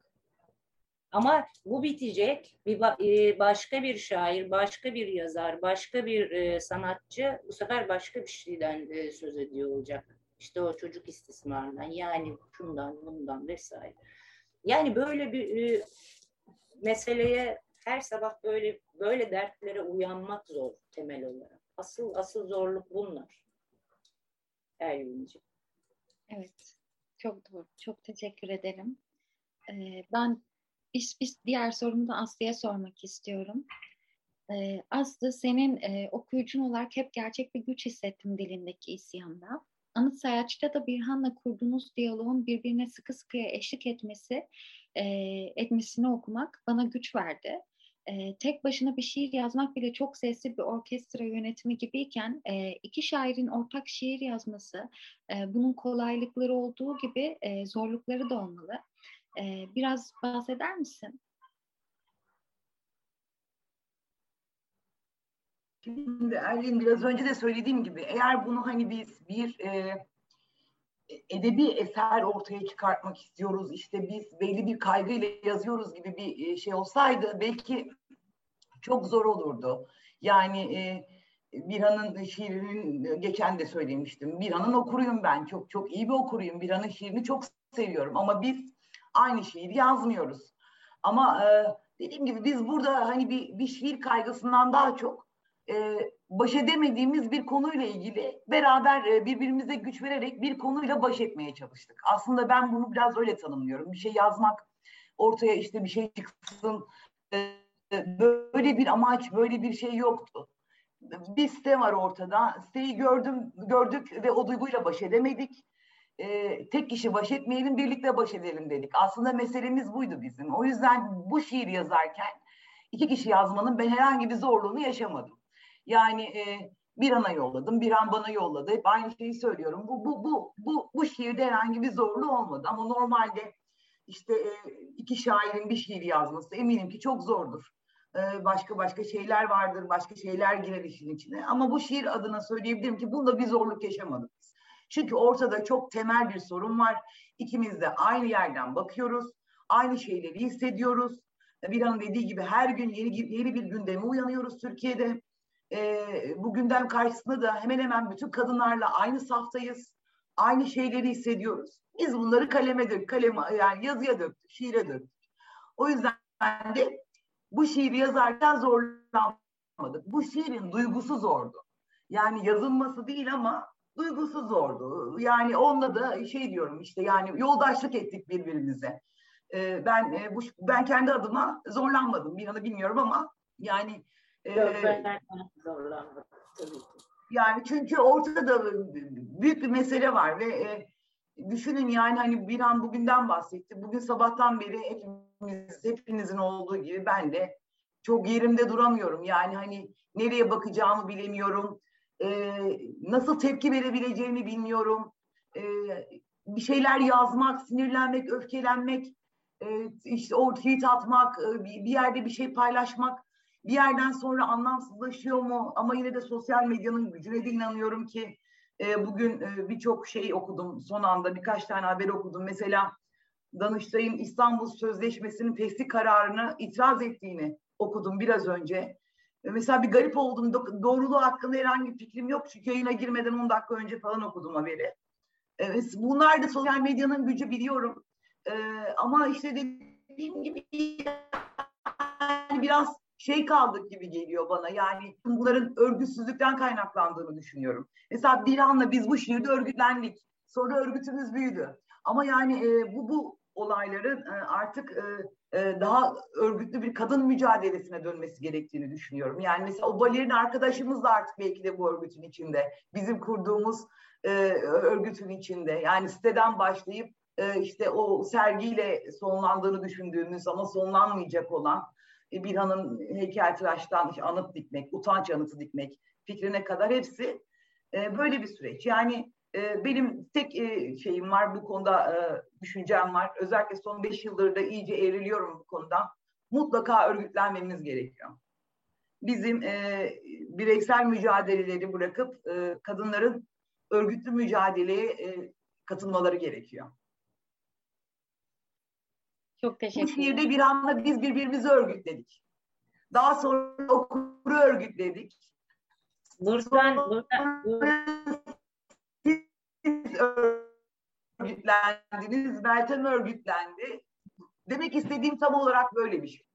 Ama bu bitecek. Bir e, başka bir şair, başka bir yazar, başka bir e, sanatçı bu sefer başka bir şeyden e, söz ediyor olacak. İşte o çocuk istismarından yani şundan bundan vesaire. Yani böyle bir meseleye her sabah böyle böyle dertlere uyanmak zor temel olarak. Asıl asıl zorluk bunlar. Ervinci. Evet. Çok doğru. Çok teşekkür ederim. Ee, ben bir, bir diğer sorumu da Aslı'ya sormak istiyorum. Ee, Aslı senin e, okuyucun olarak hep gerçek bir güç hissettim dilindeki isyanda. Anıt Sayaç'ta da Birhan'la kurduğunuz diyaloğun birbirine sıkı sıkıya eşlik etmesi, e, etmesini okumak bana güç verdi. E, tek başına bir şiir yazmak bile çok sesli bir orkestra yönetimi gibiyken e, iki şairin ortak şiir yazması e, bunun kolaylıkları olduğu gibi e, zorlukları da olmalı. E, biraz bahseder misin? Şimdi Erlin biraz önce de söylediğim gibi eğer bunu hani biz bir e, edebi eser ortaya çıkartmak istiyoruz işte biz belli bir kaygıyla yazıyoruz gibi bir e, şey olsaydı belki çok zor olurdu. Yani e, Birhan'ın şiirinin geçen de söylemiştim. Birhan'ın okuruyum ben. Çok çok iyi bir okuruyum. Birhan'ın şiirini çok seviyorum ama biz aynı şiiri yazmıyoruz. Ama e, dediğim gibi biz burada hani bir, bir şiir kaygısından daha çok e, baş edemediğimiz bir konuyla ilgili beraber e, birbirimize güç vererek bir konuyla baş etmeye çalıştık. Aslında ben bunu biraz öyle tanımlıyorum. Bir şey yazmak, ortaya işte bir şey çıksın, e, böyle bir amaç, böyle bir şey yoktu. Bir site var ortada. Siteyi gördüm, gördük ve o duyguyla baş edemedik. E, tek kişi baş etmeyelim, birlikte baş edelim dedik. Aslında meselemiz buydu bizim. O yüzden bu şiir yazarken iki kişi yazmanın ben herhangi bir zorluğunu yaşamadım. Yani e, bir ana yolladım, bir an bana yolladı. Hep aynı şeyi söylüyorum. Bu bu bu bu bu şiirde herhangi bir zorluğu olmadı ama normalde işte e, iki şairin bir şiir yazması eminim ki çok zordur. E, başka başka şeyler vardır, başka şeyler girer işin içine. Ama bu şiir adına söyleyebilirim ki bunda bir zorluk yaşamadık. Çünkü ortada çok temel bir sorun var. İkimiz de aynı yerden bakıyoruz, aynı şeyleri hissediyoruz. Bir an dediği gibi her gün yeni yeni bir gündeme uyanıyoruz Türkiye'de e, bu gündem karşısında da hemen hemen bütün kadınlarla aynı saftayız. Aynı şeyleri hissediyoruz. Biz bunları kaleme dök, kaleme yani yazıya döktük, şiire döktük. O yüzden de bu şiiri yazarken zorlanmadık. Bu şiirin duygusu zordu. Yani yazılması değil ama duygusu zordu. Yani onunla da şey diyorum işte yani yoldaşlık ettik birbirimize. Ee, ben e, bu ben kendi adıma zorlanmadım. Bir yanı bilmiyorum ama yani ee, yani çünkü ortada büyük bir mesele var ve e, düşünün yani hani bir an bugünden bahsetti. Bugün sabahtan beri hepimiz, hepinizin olduğu gibi ben de çok yerimde duramıyorum. Yani hani nereye bakacağımı bilemiyorum. Ee, nasıl tepki verebileceğimi bilmiyorum. Ee, bir şeyler yazmak, sinirlenmek, öfkelenmek, e, işte o tweet atmak, e, bir yerde bir şey paylaşmak bir yerden sonra anlamsızlaşıyor mu? Ama yine de sosyal medyanın gücüne de inanıyorum ki e, bugün e, birçok şey okudum son anda birkaç tane haber okudum. Mesela Danıştay'ın İstanbul Sözleşmesi'nin fesih kararını itiraz ettiğini okudum biraz önce. E, mesela bir garip oldum. Doğruluğu hakkında herhangi bir fikrim yok. Çünkü yayına girmeden 10 dakika önce falan okudum haberi. E, bunlar da sosyal medyanın gücü biliyorum. E, ama işte dediğim gibi yani biraz şey kaldık gibi geliyor bana. Yani bunların örgütsüzlükten kaynaklandığını düşünüyorum. Mesela Dilan'la biz bu şiirde örgütlendik. Sonra örgütümüz büyüdü. Ama yani e, bu bu olayların e, artık e, daha örgütlü bir kadın mücadelesine dönmesi gerektiğini düşünüyorum. Yani mesela o balerin arkadaşımız da artık belki de bu örgütün içinde. Bizim kurduğumuz e, örgütün içinde. Yani siteden başlayıp e, işte o sergiyle sonlandığını düşündüğümüz ama sonlanmayacak olan e, bir hanın heykeltıraştan işte anıt dikmek, utanç anıtı dikmek fikrine kadar hepsi e, böyle bir süreç. Yani e, benim tek e, şeyim var bu konuda e, düşüncem var. Özellikle son beş yıldır da iyice eğriliyorum bu konuda. Mutlaka örgütlenmemiz gerekiyor. Bizim e, bireysel mücadeleleri bırakıp e, kadınların örgütlü mücadeleye e, katılmaları gerekiyor. Çok teşekkür ederim. Bu şiirde bir anda biz birbirimizi örgütledik. Daha sonra okuru örgütledik. Buradan, buradan, siz örgütlendiniz, Meltem örgütlendi. Demek istediğim tam olarak böyle bir şey.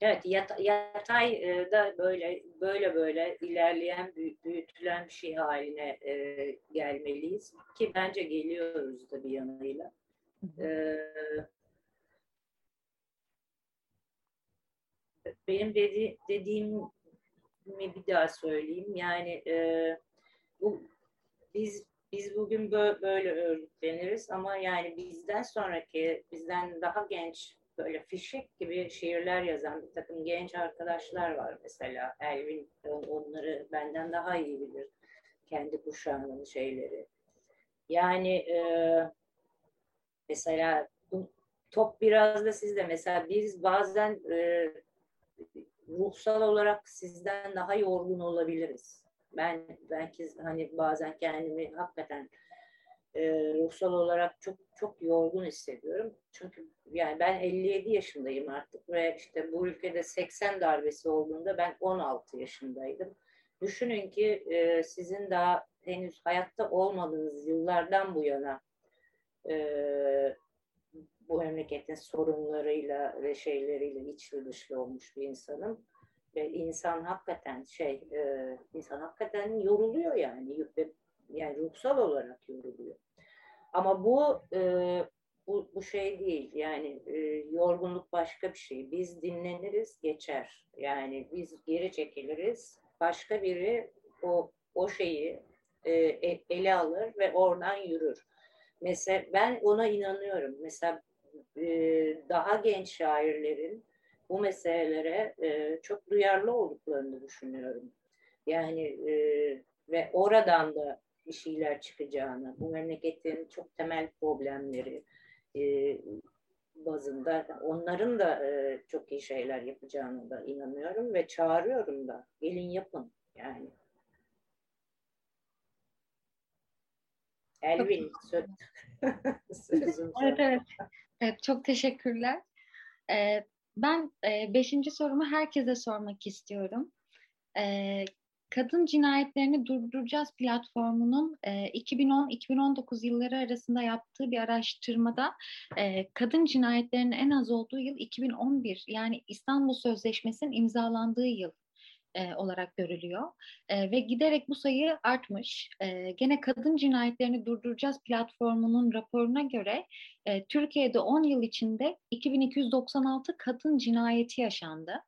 Evet, yat, yatay e, da böyle böyle böyle ilerleyen, büyütülen bir şey haline e, gelmeliyiz ki bence geliyoruz da bir yanıyla. E, benim dedi, dediğimi bir daha söyleyeyim. Yani e, bu biz biz bugün böyle örgütleniriz ama yani bizden sonraki, bizden daha genç böyle fişek gibi şiirler yazan bir takım genç arkadaşlar var mesela. Elvin onları benden daha iyi bilir. Kendi kuşağının şeyleri. Yani e, mesela top biraz da sizde. Mesela biz bazen e, ruhsal olarak sizden daha yorgun olabiliriz. Ben belki hani bazen kendimi hakikaten e, ruhsal olarak çok çok yorgun hissediyorum. Çünkü yani ben 57 yaşındayım artık ve işte bu ülkede 80 darbesi olduğunda ben 16 yaşındaydım. Düşünün ki e, sizin daha henüz hayatta olmadığınız yıllardan bu yana e, bu memleketin sorunlarıyla ve şeyleriyle içli dışlı olmuş bir insanım. Ve insan hakikaten şey, e, insan hakikaten yoruluyor yani. Yani ruhsal olarak yoruluyor. Ama bu e, bu, bu şey değil yani e, yorgunluk başka bir şey. Biz dinleniriz geçer. Yani biz geri çekiliriz. Başka biri o o şeyi e, e ele alır ve oradan yürür. Mesela ben ona inanıyorum. Mesela e, daha genç şairlerin bu meselelere e, çok duyarlı olduklarını düşünüyorum. Yani e, ve oradan da bir şeyler çıkacağını, bu memleketin çok temel problemleri e, bazında onların da e, çok iyi şeyler yapacağını da inanıyorum ve çağırıyorum da gelin yapın yani. Elvin <laughs> söz, evet, evet. evet, çok teşekkürler. Ee, ben e, beşinci sorumu herkese sormak istiyorum. E, Kadın Cinayetlerini Durduracağız platformunun e, 2010-2019 yılları arasında yaptığı bir araştırmada e, kadın cinayetlerinin en az olduğu yıl 2011 yani İstanbul Sözleşmesi'nin imzalandığı yıl e, olarak görülüyor. E, ve giderek bu sayı artmış. E, gene Kadın Cinayetlerini Durduracağız platformunun raporuna göre e, Türkiye'de 10 yıl içinde 2296 kadın cinayeti yaşandı.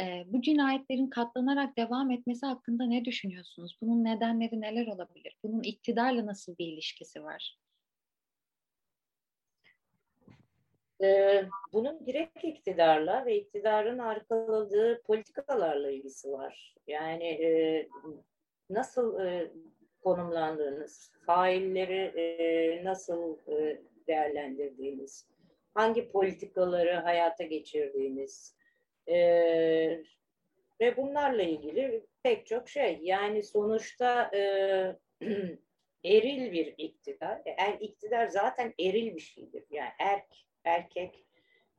E, bu cinayetlerin katlanarak devam etmesi hakkında ne düşünüyorsunuz? Bunun nedenleri neler olabilir? Bunun iktidarla nasıl bir ilişkisi var? Ee, bunun direkt iktidarla ve iktidarın arkaladığı politikalarla ilgisi var. Yani e, nasıl e, konumlandığınız, failleri e, nasıl e, değerlendirdiğiniz, hangi politikaları hayata geçirdiğiniz e, ve bunlarla ilgili pek çok şey. Yani sonuçta e, <clears throat> eril bir iktidar. Yani iktidar zaten eril bir şeydir. Yani erk, erkek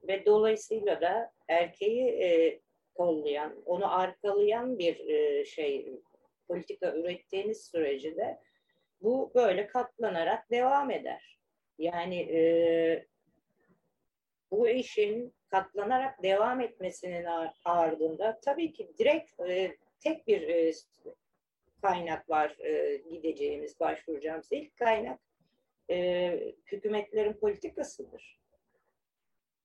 ve dolayısıyla da erkeği e, kollayan, onu arkalayan bir e, şey politika ürettiğiniz sürece de bu böyle katlanarak devam eder. Yani e, bu işin katlanarak devam etmesinin ardında tabii ki direkt e, tek bir e, kaynak var e, gideceğimiz, başvuracağımız ilk kaynak e, hükümetlerin politikasıdır.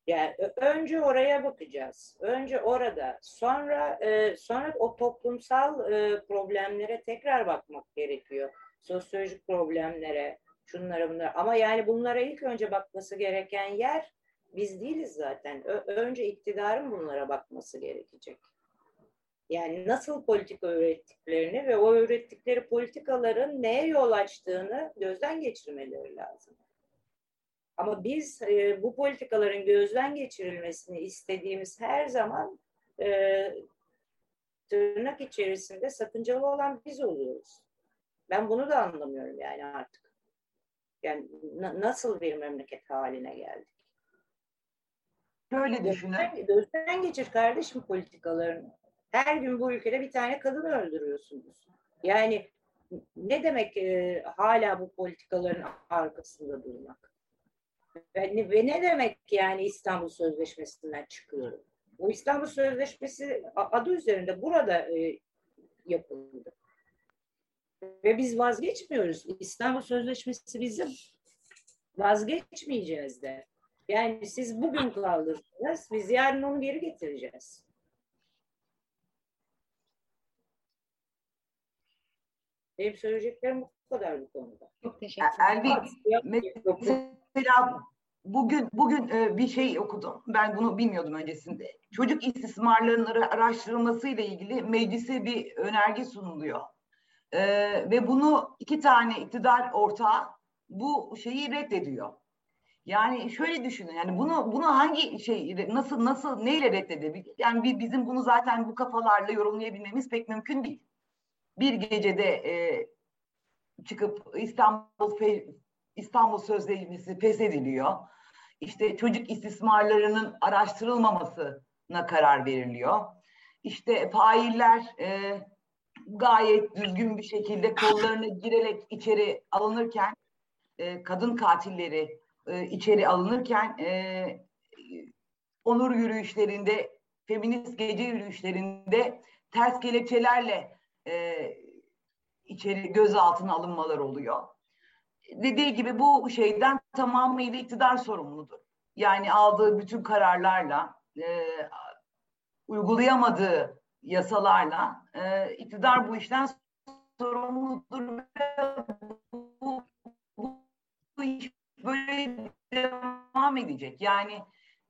Yani önce oraya bakacağız. Önce orada, sonra e, sonra o toplumsal e, problemlere tekrar bakmak gerekiyor. Sosyolojik problemlere, şunlara bunlara. Ama yani bunlara ilk önce bakması gereken yer biz değiliz zaten. Ö- önce iktidarın bunlara bakması gerekecek. Yani nasıl politika ürettiklerini ve o ürettikleri politikaların neye yol açtığını gözden geçirmeleri lazım. Ama biz e, bu politikaların gözden geçirilmesini istediğimiz her zaman e, tırnak içerisinde sakıncalı olan biz oluyoruz. Ben bunu da anlamıyorum yani artık. Yani na- nasıl bir memleket haline geldik? Şöyle düşünün. Gözden, gözden geçir kardeşim politikalarını. Her gün bu ülkede bir tane kadın öldürüyorsunuz. Yani ne demek e, hala bu politikaların arkasında durmak? Ve, ve ne demek yani İstanbul Sözleşmesi'nden çıkıyorum? Bu İstanbul Sözleşmesi adı üzerinde burada e, yapıldı. Ve biz vazgeçmiyoruz. İstanbul Sözleşmesi bizim. Vazgeçmeyeceğiz de. Yani siz bugün kaldırdınız, biz yarın onu geri getireceğiz. Benim söyleyeceklerim bu kadar bu konuda. Çok teşekkür ederim. Elvin, mesela bugün bugün e, bir şey okudum. Ben bunu bilmiyordum öncesinde. Çocuk istismarlarının araştırılması ile ilgili meclise bir önerge sunuluyor. Ee, ve bunu iki tane iktidar ortağı bu şeyi reddediyor. Yani şöyle düşünün yani bunu bunu hangi şey nasıl nasıl neyle reddedebilir? Yani bizim bunu zaten bu kafalarla yorumlayabilmemiz pek mümkün değil. Bir gecede e, çıkıp İstanbul İstanbul Sözleşmesi feshediliyor. İşte çocuk istismarlarının araştırılmamasına karar veriliyor. İşte failler e, gayet düzgün bir şekilde kollarına girerek içeri alınırken e, kadın katilleri e, içeri alınırken e, onur yürüyüşlerinde, feminist gece yürüyüşlerinde ters kelepçelerle e, içeri gözaltına alınmalar oluyor. Dediği gibi bu şeyden tamamıyla iktidar sorumludur. Yani aldığı bütün kararlarla, e, uygulayamadığı yasalarla e, iktidar bu işten sorumludur bu, bu, bu iş böyle devam edecek. Yani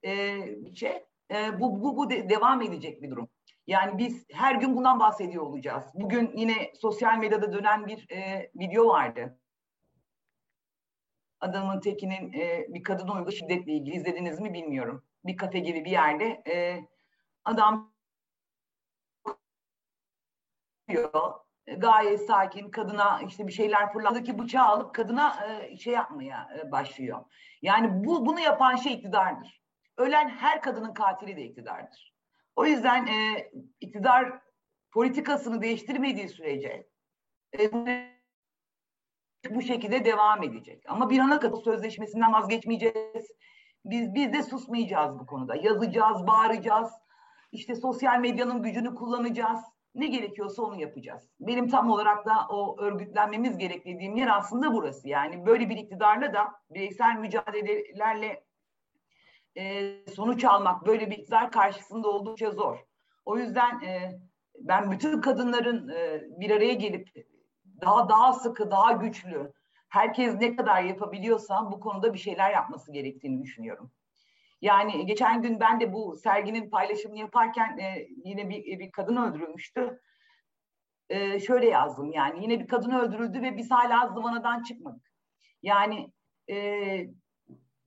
e, şey, e, bu, bu, bu de, devam edecek bir durum. Yani biz her gün bundan bahsediyor olacağız. Bugün yine sosyal medyada dönen bir e, video vardı. Adamın tekinin e, bir kadın uyguladığı şiddetle ilgili izlediniz mi bilmiyorum. Bir kafe gibi bir yerde e, adam gayet sakin kadına işte bir şeyler fırlattı bıçağı alıp kadına e, şey yapmaya e, başlıyor. Yani bu bunu yapan şey iktidardır. Ölen her kadının katili de iktidardır. O yüzden e, iktidar politikasını değiştirmediği sürece e, bu şekilde devam edecek. Ama bir ana kadar sözleşmesinden vazgeçmeyeceğiz. Biz biz de susmayacağız bu konuda. Yazacağız, bağıracağız. İşte sosyal medyanın gücünü kullanacağız ne gerekiyorsa onu yapacağız. Benim tam olarak da o örgütlenmemiz gerektiğim yer aslında burası. Yani böyle bir iktidarla da bireysel mücadelelerle e, sonuç almak böyle bir iktidar karşısında oldukça zor. O yüzden e, ben bütün kadınların e, bir araya gelip daha daha sıkı, daha güçlü, herkes ne kadar yapabiliyorsa bu konuda bir şeyler yapması gerektiğini düşünüyorum. Yani geçen gün ben de bu serginin paylaşımını yaparken e, yine bir, bir kadın öldürülmüştü. E, şöyle yazdım yani yine bir kadın öldürüldü ve biz hala zıvanadan çıkmadık. Yani e,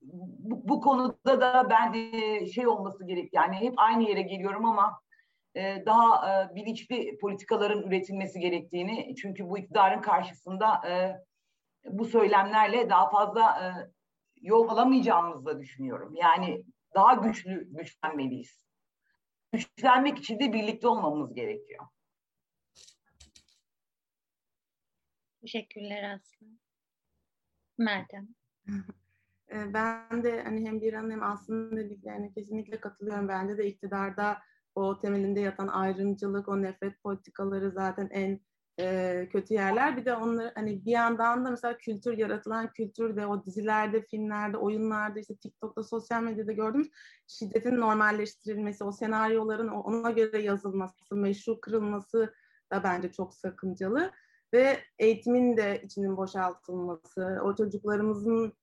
bu, bu konuda da ben e, şey olması gerek yani hep aynı yere geliyorum ama daha e, bilinçli politikaların üretilmesi gerektiğini çünkü bu iktidarın karşısında e, bu söylemlerle daha fazla e, yol alamayacağımızı da düşünüyorum. Yani daha güçlü güçlenmeliyiz. Güçlenmek için de birlikte olmamız gerekiyor. Teşekkürler Aslı. Meltem. <laughs> Ben de hani hem bir an hem aslında dediklerine kesinlikle katılıyorum. Bence de iktidarda o temelinde yatan ayrımcılık, o nefret politikaları zaten en e, kötü yerler. Bir de onları hani bir yandan da mesela kültür yaratılan kültürde o dizilerde, filmlerde, oyunlarda işte TikTok'ta, sosyal medyada gördüğümüz şiddetin normalleştirilmesi, o senaryoların ona göre yazılması, meşru kırılması da bence çok sakıncalı ve eğitimin de içinin boşaltılması, o çocuklarımızın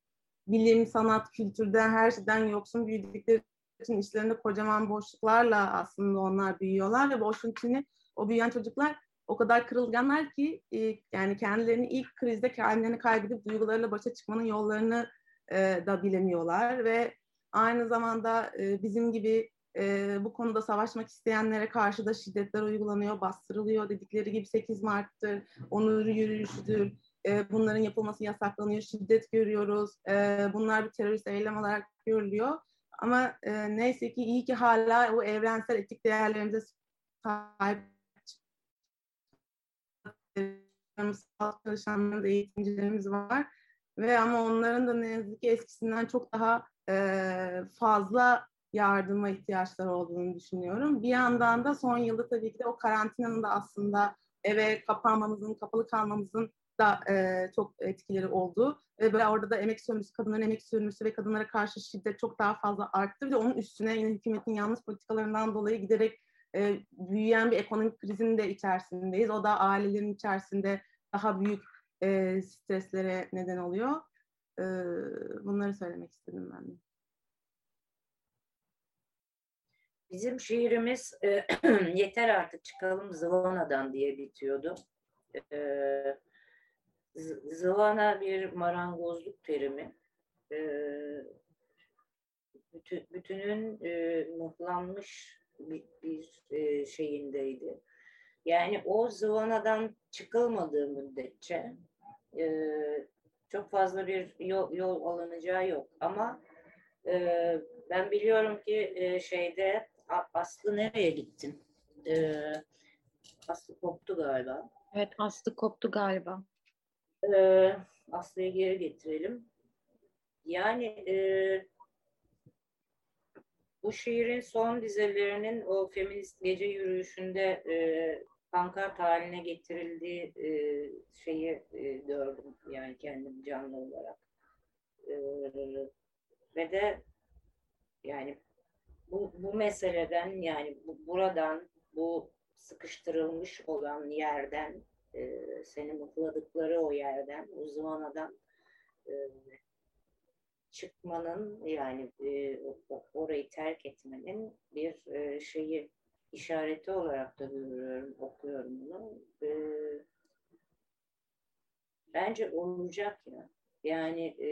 bilim, sanat, kültürden her şeyden yoksun büyüdükleri için işlerinde kocaman boşluklarla aslında onlar büyüyorlar ve boşluğun içini o büyüyen çocuklar o kadar kırılganlar ki e, yani kendilerini ilk krizde kendilerini kaybedip duygularıyla başa çıkmanın yollarını e, da bilemiyorlar ve aynı zamanda e, bizim gibi e, bu konuda savaşmak isteyenlere karşı da şiddetler uygulanıyor, bastırılıyor. Dedikleri gibi 8 Mart'tır, onur yürüyüşüdür, e, bunların yapılması yasaklanıyor, şiddet görüyoruz. E, bunlar bir terörist eylem olarak görülüyor. Ama e, neyse ki iyi ki hala o evrensel etik değerlerimize sahip sağlık çalışanlarımız, eğitimcilerimiz var. Ve ama onların da ne yazık ki eskisinden çok daha e, fazla yardıma ihtiyaçları olduğunu düşünüyorum. Bir yandan da son yılda tabii ki de o karantinanın da aslında eve kapanmamızın, kapalı kalmamızın da e, çok etkileri oldu. Ve böyle orada da emek sömürüsü, kadınların emek sömürüsü ve kadınlara karşı şiddet çok daha fazla arttı. Ve onun üstüne yine hükümetin yanlış politikalarından dolayı giderek e, büyüyen bir ekonomik krizin de içerisindeyiz. O da ailelerin içerisinde daha büyük e, streslere neden oluyor. E, bunları söylemek istedim ben de. Bizim şiirimiz e, <clears throat> yeter artık çıkalım Zıvana'dan diye bitiyordu. E, Zıvana bir marangozluk terimi. E, bütün, bütünün e, muhlanmış bir, e, şeyindeydi. Yani o zıvanadan çıkılmadığı müddetçe e, çok fazla bir yol, yol alınacağı yok. Ama e, ben biliyorum ki şeyde Aslı nereye gittin? Aslı koptu galiba. Evet Aslı koptu galiba. E, Aslı'yı geri getirelim. Yani e, bu şiirin son dizelerinin o feminist gece yürüyüşünde e, pankart haline getirildiği e, şeyi e, gördüm yani kendim canlı olarak. E, ve de yani bu, bu meseleden yani bu, buradan bu sıkıştırılmış olan yerden e, seni mutladıkları o yerden uzmanadan e, çıkmanın yani e, orayı terk etmenin bir e, şeyi işareti olarak da görüyorum, okuyorum bunu. E, bence olacak ya. Yani e,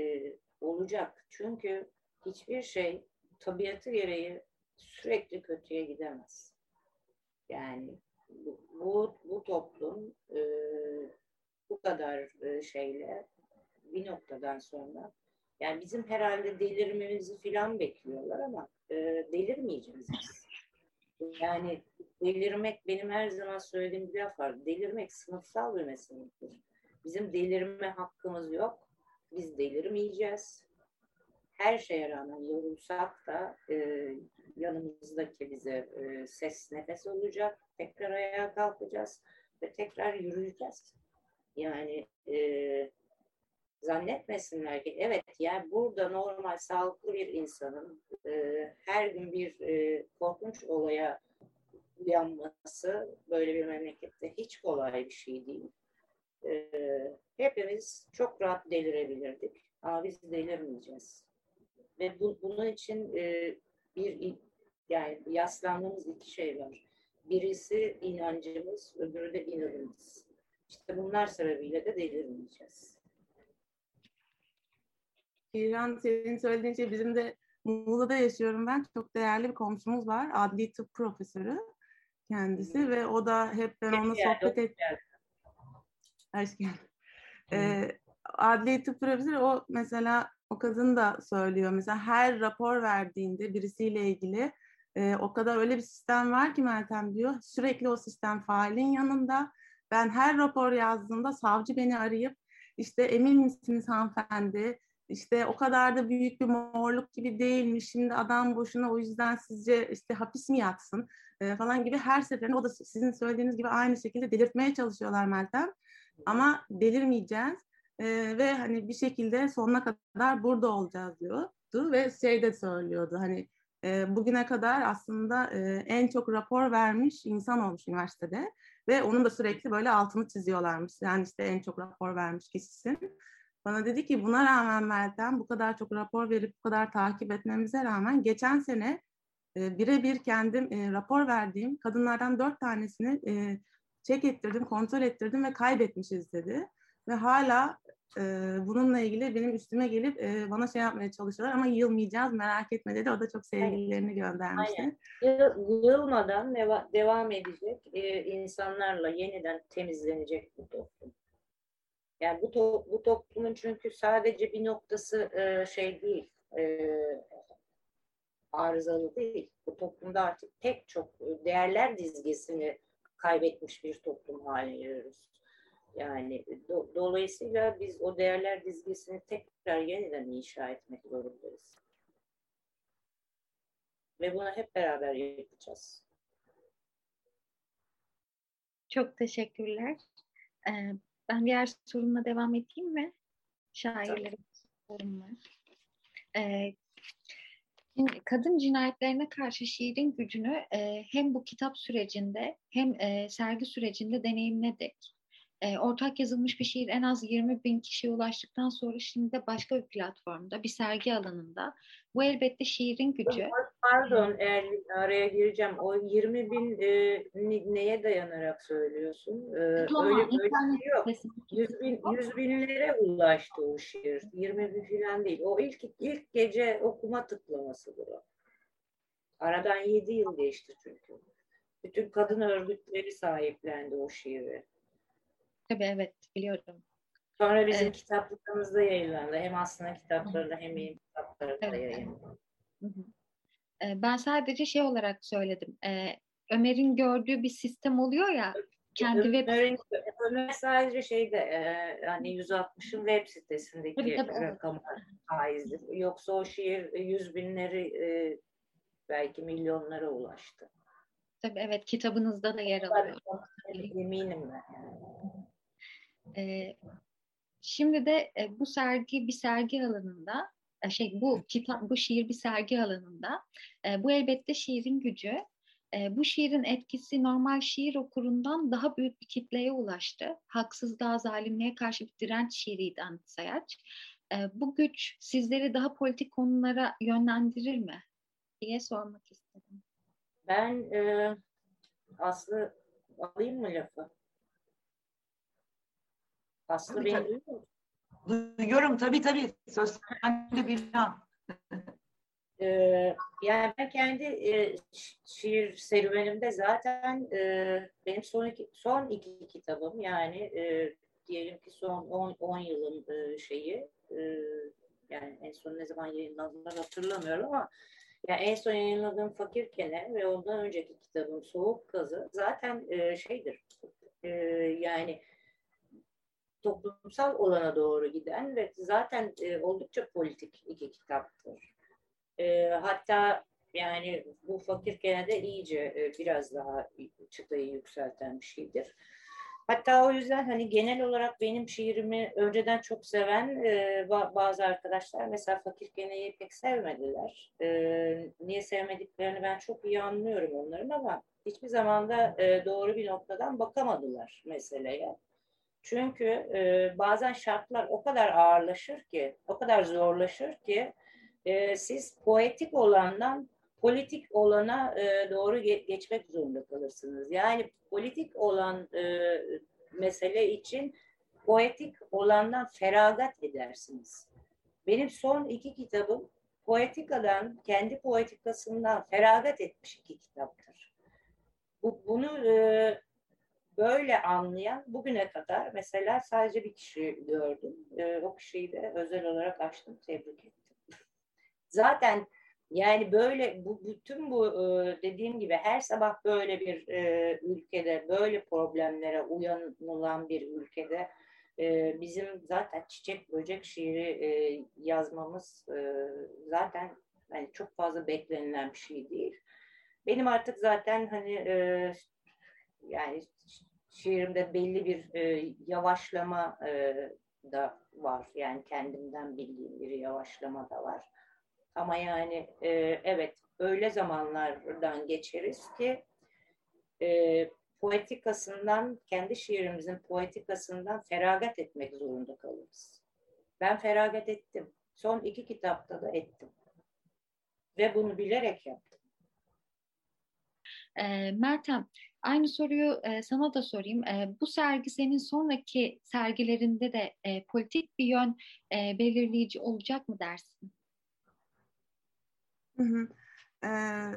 olacak. Çünkü hiçbir şey tabiatı gereği sürekli kötüye gidemez. Yani bu, bu, bu toplum e, bu kadar e, şeyle bir noktadan sonra yani bizim herhalde delirmemizi filan bekliyorlar ama e, delirmeyeceğiz biz. Yani delirmek benim her zaman söylediğim bir laf var. Delirmek sınıfsal bir meseledir. Bizim delirme hakkımız yok. Biz delirmeyeceğiz. Her şeye rağmen yorulsak da e, yanımızdaki bize e, ses nefes olacak. Tekrar ayağa kalkacağız ve tekrar yürüyeceğiz. Yani e, zannetmesinler ki evet yani burada normal sağlıklı bir insanın e, her gün bir e, korkunç olaya uyanması böyle bir memlekette hiç kolay bir şey değil. Ee, hepimiz çok rahat delirebilirdik. Ama biz delirmeyeceğiz. Ve bu, bunun için e, bir yani yaslandığımız iki şey var. Birisi inancımız, öbürü de inanımız. İşte bunlar sebebiyle de delirmeyeceğiz. İran senin söylediğin şey bizim de Muğla'da yaşıyorum ben. Çok değerli bir komşumuz var. Adli tıp profesörü kendisi hmm. ve o da hep ben onunla sohbet et. Hoş geldin. Ee, adli tıp profesörü o mesela o kadın da söylüyor. Mesela her rapor verdiğinde birisiyle ilgili e, o kadar öyle bir sistem var ki Meltem diyor. Sürekli o sistem failin yanında. Ben her rapor yazdığımda savcı beni arayıp işte emin misiniz hanımefendi? İşte o kadar da büyük bir morluk gibi değilmiş. Şimdi adam boşuna o yüzden sizce işte hapis mi yatsın e, falan gibi her seferinde o da sizin söylediğiniz gibi aynı şekilde delirtmeye çalışıyorlar Meltem. Ama delirmeyeceğiz e, ve hani bir şekilde sonuna kadar burada olacağız diyordu ve şey de söylüyordu hani e, bugüne kadar aslında e, en çok rapor vermiş insan olmuş üniversitede ve onun da sürekli böyle altını çiziyorlarmış. Yani işte en çok rapor vermiş kişisin. Bana dedi ki buna rağmen Meltem bu kadar çok rapor verip bu kadar takip etmemize rağmen geçen sene e, birebir kendim e, rapor verdiğim kadınlardan dört tanesini e, çek ettirdim, kontrol ettirdim ve kaybetmişiz dedi. Ve hala e, bununla ilgili benim üstüme gelip e, bana şey yapmaya çalışıyorlar ama yılmayacağız merak etme dedi. O da çok sevgililerini göndermişti. Aynen. Yılmadan deva- devam edecek e, insanlarla yeniden temizlenecek bu toplum. Yani bu, to- bu toplumun çünkü sadece bir noktası e, şey değil, e, arızalı değil. Bu toplumda artık pek çok değerler dizgesini kaybetmiş bir toplum haline geliyoruz. Yani do, dolayısıyla biz o değerler dizgisini tekrar yeniden inşa etmek zorundayız. Ve bunu hep beraber yapacağız. Çok teşekkürler. Ee, ben diğer sorumla devam edeyim mi? Şairlere sorum var. Ee, kadın cinayetlerine karşı şiirin gücünü e, hem bu kitap sürecinde hem e, sergi sürecinde deneyimledik e, ortak yazılmış bir şiir en az 20 bin kişiye ulaştıktan sonra şimdi de başka bir platformda, bir sergi alanında. Bu elbette şiirin gücü. Pardon eğer araya gireceğim. O 20 bin e, neye dayanarak söylüyorsun? E, öyle, öyle bir şey yok. 100, bin, 100 binlere ulaştı o şiir. 20 bin falan değil. O ilk ilk gece okuma tıklamasıdır o. Aradan 7 yıl geçti çünkü. Bütün kadın örgütleri sahiplendi o şiiri. Tabii evet biliyorum. Sonra bizim evet. kitaplarımızda yayınlandı. Hem aslında kitaplarında hem benim kitaplarımda evet. yayınlandı. Ben sadece şey olarak söyledim. Ömer'in gördüğü bir sistem oluyor ya. Kendi Ömer'in, web Ömer sadece şeyde yani 160'ın web sitesindeki tabii, tabii, rakamlar faizdir. Yoksa o şiir yüz binleri belki milyonlara ulaştı. Tabii evet kitabınızda da yer alıyor. Eminim ben. Yani. E, şimdi de e, bu sergi bir sergi alanında, e, şey bu kitap, bu şiir bir sergi alanında. E, bu elbette şiirin gücü. E, bu şiirin etkisi normal şiir okurundan daha büyük bir kitleye ulaştı. Haksızlığa, zalimliğe karşı bir direnç şiiriydi Anıt Sayaç. E, bu güç sizleri daha politik konulara yönlendirir mi? diye sormak istedim. Ben e, Aslı alayım mı lafı? Aslı tabii, beni duyuyor musun? Duyuyorum tabii tabii. Söz sende bir an. Ee, yani ben kendi e, şiir serüvenimde zaten e, benim son iki, son iki kitabım yani e, diyelim ki son 10 yılın e, şeyi e, yani en son ne zaman yayınlandılar hatırlamıyorum ama yani en son yayınladığım Fakir Kene ve ondan önceki kitabım Soğuk Kazı zaten e, şeydir e, yani toplumsal olana doğru giden ve zaten e, oldukça politik iki kitaptır. E, hatta yani bu fakir gene de iyice e, biraz daha çıtayı yükselten bir şeydir. Hatta o yüzden hani genel olarak benim şiirimi önceden çok seven e, bazı arkadaşlar mesela Fakir Gene'yi pek sevmediler. E, niye sevmediklerini ben çok iyi anlıyorum onların ama hiçbir zaman da e, doğru bir noktadan bakamadılar meseleye. Çünkü e, bazen şartlar o kadar ağırlaşır ki, o kadar zorlaşır ki e, siz poetik olandan politik olana e, doğru ge- geçmek zorunda kalırsınız. Yani politik olan e, mesele için poetik olandan feragat edersiniz. Benim son iki kitabım poetikadan, kendi poetikasından feragat etmiş iki kitaptır. Bu, bunu e, böyle anlayan bugüne kadar mesela sadece bir kişi gördüm. E, o kişiyi de özel olarak açtım, tebrik ettim. <laughs> Zaten yani böyle bu bütün bu e, dediğim gibi her sabah böyle bir e, ülkede böyle problemlere uyanılan bir ülkede e, bizim zaten çiçek böcek şiiri yazmamız zaten hani çok fazla beklenilen bir şey değil. Benim artık zaten hani yani şiirimde belli bir yavaşlama da var. Yani kendimden bildiğim bir yavaşlama da var. Ama yani e, evet öyle zamanlardan geçeriz ki e, poetikasından, kendi şiirimizin poetikasından feragat etmek zorunda kalırız. Ben feragat ettim. Son iki kitapta da ettim. Ve bunu bilerek yaptım. E, Meltem, aynı soruyu e, sana da sorayım. E, bu sergi senin sonraki sergilerinde de e, politik bir yön e, belirleyici olacak mı dersin? Hı hı. Ee,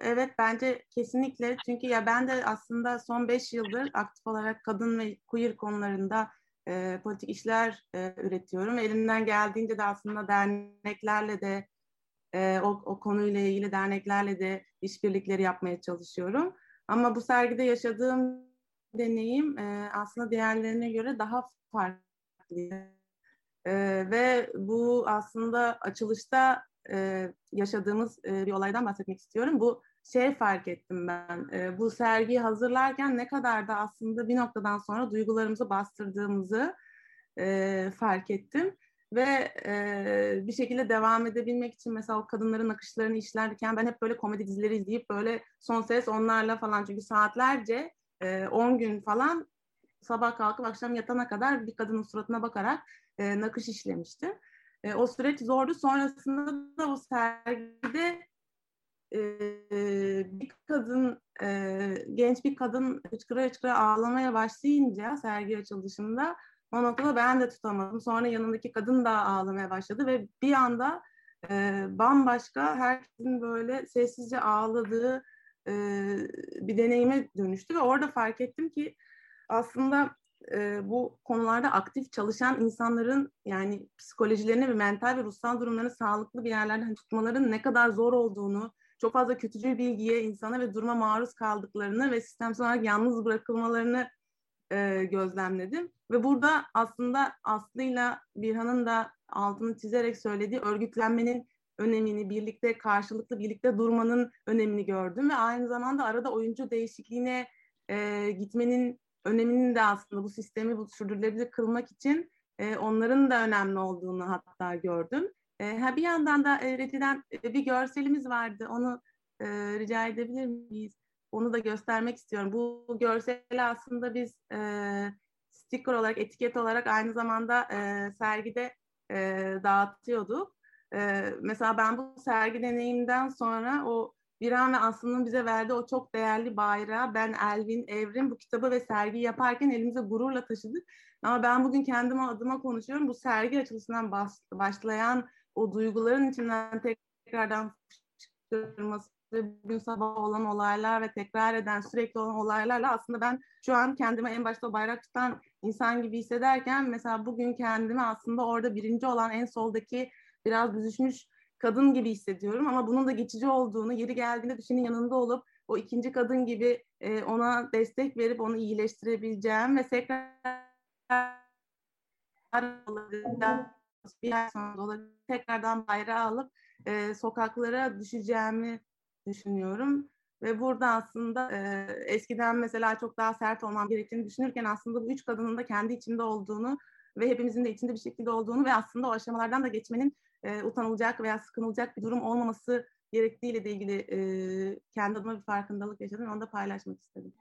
evet bence kesinlikle çünkü ya ben de aslında son beş yıldır aktif olarak kadın ve queer konularında e, politik işler e, üretiyorum. Elimden geldiğince de aslında derneklerle de e, o, o konuyla ilgili derneklerle de işbirlikleri yapmaya çalışıyorum. Ama bu sergide yaşadığım deneyim e, aslında diğerlerine göre daha farklı. E, ve bu aslında açılışta e, yaşadığımız e, bir olaydan bahsetmek istiyorum. Bu şey fark ettim ben. E, bu sergiyi hazırlarken ne kadar da aslında bir noktadan sonra duygularımızı bastırdığımızı e, fark ettim. Ve e, bir şekilde devam edebilmek için mesela o kadınların akışlarını işlerken ben hep böyle komedi dizileri izleyip böyle son ses onlarla falan çünkü saatlerce 10 e, gün falan sabah kalkıp akşam yatana kadar bir kadının suratına bakarak e, nakış işlemiştim. E, o süreç zordu. Sonrasında da o sergide e, bir kadın, e, genç bir kadın hıçkıra hıçkıra ağlamaya başlayınca sergi açılışında o noktada ben de tutamadım. Sonra yanındaki kadın da ağlamaya başladı ve bir anda e, bambaşka herkesin böyle sessizce ağladığı e, bir deneyime dönüştü ve orada fark ettim ki aslında e, bu konularda aktif çalışan insanların yani psikolojilerini ve mental ve ruhsal durumlarını sağlıklı bir yerlerde hani tutmaların ne kadar zor olduğunu, çok fazla kötücül bilgiye, insana ve duruma maruz kaldıklarını ve sistemsel olarak yalnız bırakılmalarını e, gözlemledim. Ve burada aslında Aslı'yla Birhan'ın da altını çizerek söylediği örgütlenmenin önemini, birlikte karşılıklı birlikte durmanın önemini gördüm ve aynı zamanda arada oyuncu değişikliğine e, gitmenin öneminin de aslında bu sistemi bu sürdürülebilir kılmak için e, onların da önemli olduğunu hatta gördüm. E, ha bir yandan da e, Reti'den e, bir görselimiz vardı. Onu e, rica edebilir miyiz? Onu da göstermek istiyorum. Bu görseli aslında biz e, sticker olarak, etiket olarak aynı zamanda e, sergide e, dağıtıyorduk. E, mesela ben bu sergi deneyimden sonra o Biran ve Aslı'nın bize verdiği o çok değerli bayrağı ben Elvin, Evrim bu kitabı ve sergi yaparken elimize gururla taşıdık. Ama ben bugün kendime adıma konuşuyorum. Bu sergi açılışından başlayan o duyguların içinden tekrardan çıkılması bugün sabah olan olaylar ve tekrar eden sürekli olan olaylarla aslında ben şu an kendime en başta bayrak tutan insan gibi hissederken mesela bugün kendimi aslında orada birinci olan en soldaki biraz büzüşmüş kadın gibi hissediyorum. Ama bunun da geçici olduğunu, yeri geldiğinde düşenin yanında olup o ikinci kadın gibi e, ona destek verip onu iyileştirebileceğim ve tekrar bir ay tekrardan bayrağı alıp e, sokaklara düşeceğimi düşünüyorum. Ve burada aslında e, eskiden mesela çok daha sert olmam gerektiğini düşünürken aslında bu üç kadının da kendi içinde olduğunu ve hepimizin de içinde bir şekilde olduğunu ve aslında o aşamalardan da geçmenin e, utanılacak veya sıkınılacak bir durum olmaması gerektiğiyle de ilgili e, kendi adıma bir farkındalık yaşadım. Onu da paylaşmak istedim.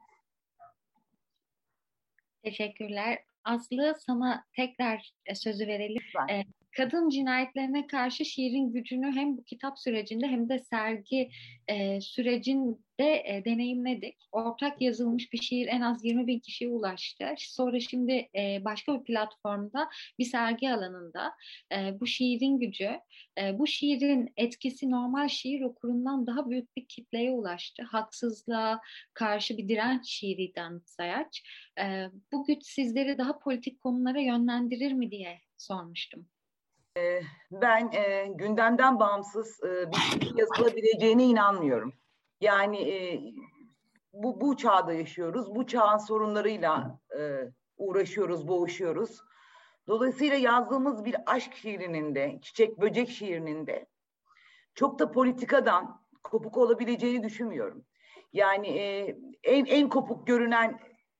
Teşekkürler. Aslı sana tekrar sözü verelim. Lütfen kadın cinayetlerine karşı şiirin gücünü hem bu kitap sürecinde hem de sergi e, sürecinde e, deneyimledik. Ortak yazılmış bir şiir en az 20 bin kişiye ulaştı. Sonra şimdi e, başka bir platformda bir sergi alanında e, bu şiirin gücü, e, bu şiirin etkisi normal şiir okurundan daha büyük bir kitleye ulaştı. Haksızlığa karşı bir direnç şiiriden Sayaç. E, bu güç sizleri daha politik konulara yönlendirir mi diye sormuştum. Ee, ben e, gündemden bağımsız e, bir şey yazılabileceğine inanmıyorum. Yani e, bu, bu çağda yaşıyoruz. Bu çağın sorunlarıyla e, uğraşıyoruz, boğuşuyoruz. Dolayısıyla yazdığımız bir aşk şiirinin de, çiçek böcek şiirinin de çok da politikadan kopuk olabileceğini düşünmüyorum. Yani e, en en kopuk görünen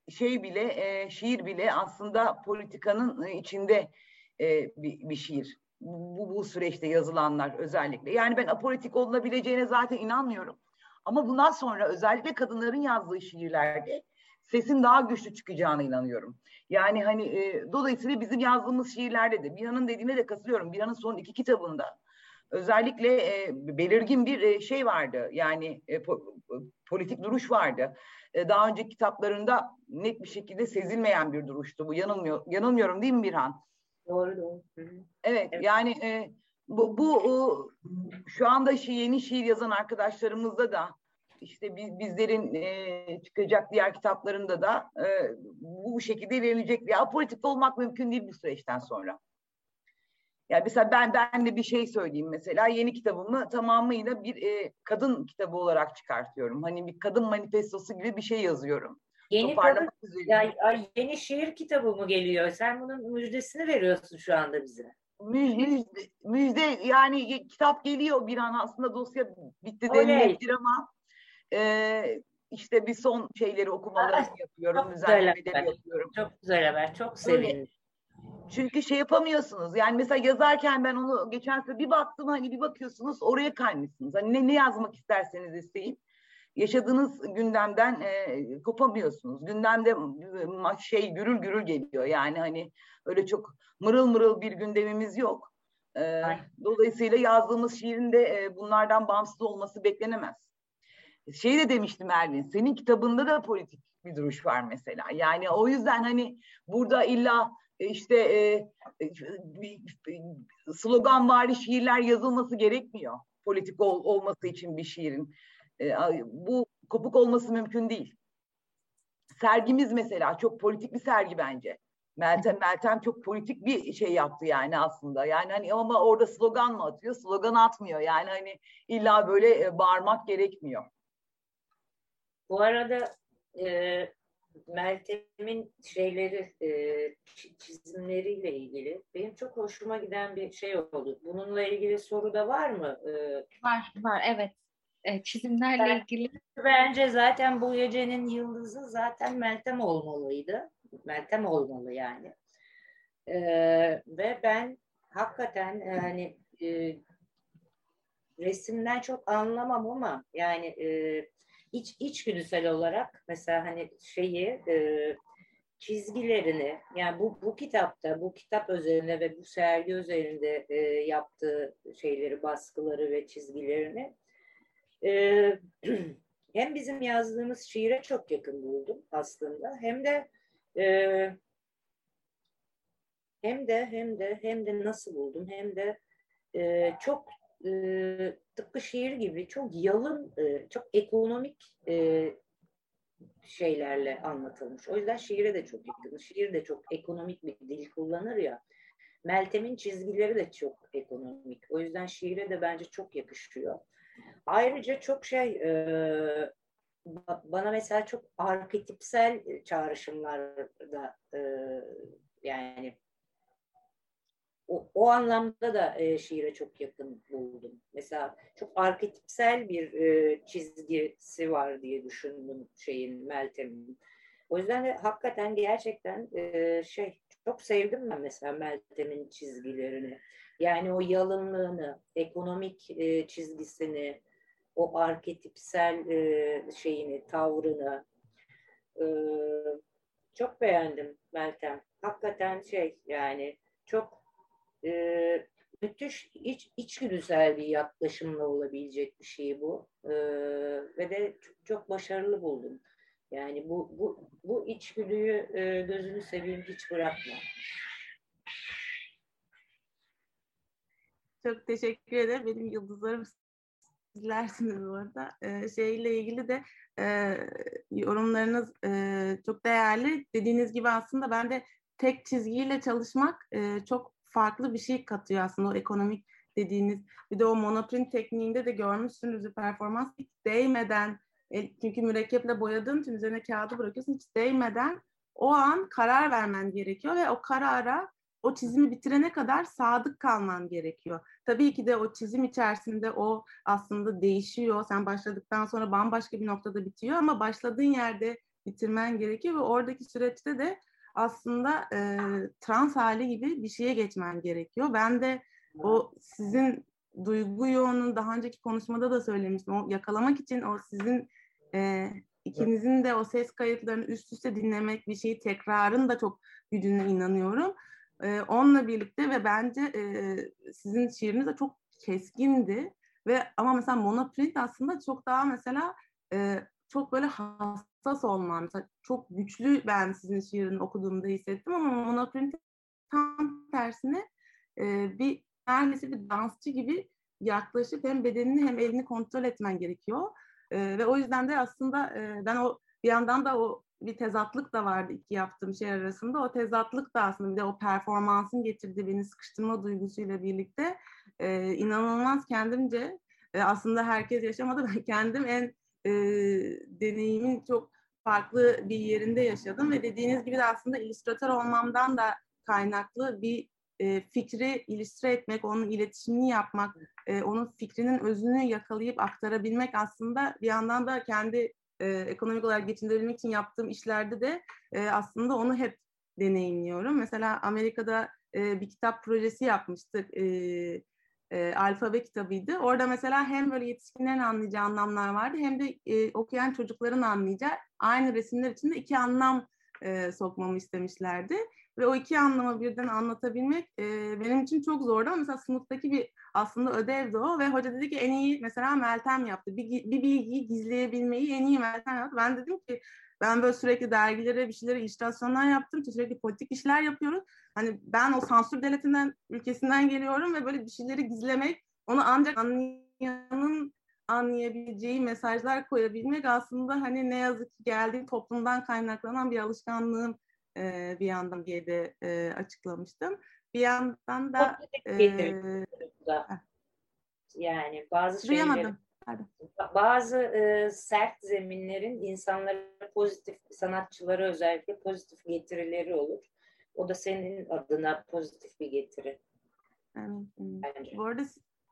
şey bile, e, şiir bile aslında politikanın içinde e, bir, bir şiir bu, bu süreçte yazılanlar özellikle. Yani ben apolitik olunabileceğine zaten inanmıyorum. Ama bundan sonra özellikle kadınların yazdığı şiirlerde sesin daha güçlü çıkacağına inanıyorum. Yani hani e, dolayısıyla bizim yazdığımız şiirlerde de Bihan'ın dediğine de katılıyorum. Bihan'ın son iki kitabında özellikle e, belirgin bir e, şey vardı. Yani e, po, politik duruş vardı. E, daha önceki kitaplarında net bir şekilde sezilmeyen bir duruştu bu. Yanılmıyor, yanılmıyorum değil mi Birhan? Doğru doğru. Evet, evet yani e, bu, bu o, şu anda şi, yeni şiir yazan arkadaşlarımızda da işte biz, bizlerin e, çıkacak diğer kitaplarında da e, bu şekilde ilerleyecek. Ya politik olmak mümkün değil bu süreçten sonra. Yani mesela ben ben de bir şey söyleyeyim mesela yeni kitabımı tamamıyla bir e, kadın kitabı olarak çıkartıyorum. Hani bir kadın manifestosu gibi bir şey yazıyorum. Yeni ya, ay, yeni şiir kitabı mı geliyor? Sen bunun müjdesini veriyorsun şu anda bize. Müjde, müjde yani kitap geliyor bir an aslında dosya bitti denilebilir ama e, işte bir son şeyleri okumalarını yapıyorum. Çok güzel haber. yapıyorum. Çok güzel haber. Çok sevindim. Çünkü şey yapamıyorsunuz. Yani mesela yazarken ben onu geçen sefer bir baktım hani bir bakıyorsunuz oraya kaymışsınız. Hani ne, ne yazmak isterseniz isteyin yaşadığınız gündemden e, kopamıyorsunuz. Gündemde şey gürül gürül geliyor. Yani hani öyle çok mırıl mırıl bir gündemimiz yok. E, dolayısıyla yazdığımız şiirin de e, bunlardan bağımsız olması beklenemez. Şey de demiştim Ervin, senin kitabında da politik bir duruş var mesela. Yani o yüzden hani burada illa e, işte e, e, slogan vari şiirler yazılması gerekmiyor politik ol, olması için bir şiirin. E, bu kopuk olması mümkün değil. Sergimiz mesela çok politik bir sergi bence. Meltem Meltem çok politik bir şey yaptı yani aslında. Yani hani ama orada slogan mı atıyor? Slogan atmıyor. Yani hani illa böyle e, bağırmak gerekmiyor. Bu arada e, Meltem'in şeyleri e, çizimleriyle ilgili benim çok hoşuma giden bir şey oldu. Bununla ilgili soru da var mı? E, var, var evet e, çizimlerle ben, ilgili. Bence zaten bu gecenin yıldızı zaten Meltem olmalıydı. Meltem olmalı yani. E, ve ben hakikaten yani e, resimden çok anlamam ama yani e, iç içgüdüsel olarak mesela hani şeyi e, çizgilerini yani bu bu kitapta bu kitap üzerinde ve bu sergi üzerinde e, yaptığı şeyleri baskıları ve çizgilerini e, <clears throat> hem bizim yazdığımız şiire çok yakın buldum aslında hem de e, hem de hem de hem de nasıl buldum hem de e, çok e, tıpkı şiir gibi çok yalın, e, çok ekonomik e, şeylerle anlatılmış. O yüzden şiire de çok yakın. Şiir de çok ekonomik bir dil kullanır ya. Meltem'in çizgileri de çok ekonomik. O yüzden şiire de bence çok yakışıyor. Ayrıca çok şey e, bana mesela çok arketipsel çağrışımlar da e, yani o, o anlamda da e, şiire çok yakın buldum. Mesela çok arketipsel bir e, çizgisi var diye düşündüm şeyin Meltem'in. O yüzden de hakikaten gerçekten e, şey çok sevdim ben mesela Meltem'in çizgilerini. Yani o yalınlığını, ekonomik e, çizgisini, o arketipsel e, şeyini, tavrını e, çok beğendim Meltem. Hakikaten şey yani çok e, müthiş iç, içgüdüsel bir yaklaşımla olabilecek bir şey bu. E, ve de çok, çok başarılı buldum. Yani bu bu bu içgüdüyü e, gözünü seveyim hiç bırakma. Çok teşekkür ederim. Benim yıldızlarım sizlersiniz bu arada. Ee, şeyle ilgili de e, yorumlarınız e, çok değerli. Dediğiniz gibi aslında ben de tek çizgiyle çalışmak e, çok farklı bir şey katıyor aslında o ekonomik dediğiniz. Bir de o monoprint tekniğinde de görmüşsünüz performans hiç değmeden çünkü mürekkeple boyadığın için üzerine kağıdı bırakıyorsun hiç değmeden o an karar vermen gerekiyor ve o karara o çizimi bitirene kadar sadık kalman gerekiyor. Tabii ki de o çizim içerisinde o aslında değişiyor. Sen başladıktan sonra bambaşka bir noktada bitiyor ama başladığın yerde bitirmen gerekiyor ve oradaki süreçte de aslında e, trans hali gibi bir şeye geçmen gerekiyor. Ben de o sizin duygu yoğunun daha önceki konuşmada da söylemiştim. O yakalamak için o sizin e, ikinizin de o ses kayıtlarını üst üste dinlemek bir şeyi tekrarın da çok gücüne inanıyorum. E, onunla birlikte ve bence e, sizin şiiriniz de çok keskindi ve ama mesela monoprint aslında çok daha mesela e, çok böyle hassas olmam. Çok güçlü ben sizin şiirini okuduğumda hissettim ama monoprint tam tersine e, bir neredeyse bir dansçı gibi yaklaşıp hem bedenini hem elini kontrol etmen gerekiyor. E, ve o yüzden de aslında e, ben o bir yandan da o bir tezatlık da vardı iki yaptığım şey arasında. O tezatlık da aslında bir de o performansın getirdiği beni sıkıştırma duygusuyla birlikte e, inanılmaz kendimce e, aslında herkes yaşamadı. <laughs> Ben kendim en e, deneyimin çok farklı bir yerinde yaşadım ve dediğiniz gibi de aslında illüstratör olmamdan da kaynaklı bir e, fikri ilüstre etmek, onun iletişimini yapmak, e, onun fikrinin özünü yakalayıp aktarabilmek aslında bir yandan da kendi e, ekonomik olarak geçindirebilmek için yaptığım işlerde de e, aslında onu hep deneyimliyorum. Mesela Amerika'da e, bir kitap projesi yapmıştık. E, e, alfabe kitabıydı. Orada mesela hem böyle yetişkinlerin anlayacağı anlamlar vardı hem de e, okuyan çocukların anlayacağı aynı resimler içinde iki anlam e, sokmamı istemişlerdi. Ve o iki anlamı birden anlatabilmek e, benim için çok zordu ama mesela sınıftaki bir aslında ödevdi o ve hoca dedi ki en iyi mesela Meltem yaptı. Bir, bir bilgiyi gizleyebilmeyi en iyi Meltem yaptı. Ben dedim ki ben böyle sürekli dergilere bir şeylere illüstrasyonlar yaptım. Sürekli politik işler yapıyoruz. Hani ben o sansür devletinden, ülkesinden geliyorum ve böyle bir şeyleri gizlemek, onu ancak anlayanın anlayabileceği mesajlar koyabilmek aslında hani ne yazık ki geldiği toplumdan kaynaklanan bir alışkanlığım e, bir yandan diye de e, açıklamıştım. Bir yandan da e, yani bazı şeyler bazı e, sert zeminlerin insanlara pozitif sanatçılara özellikle pozitif getirileri olur. O da senin adına pozitif bir getiri. Evet. Bence. Bu arada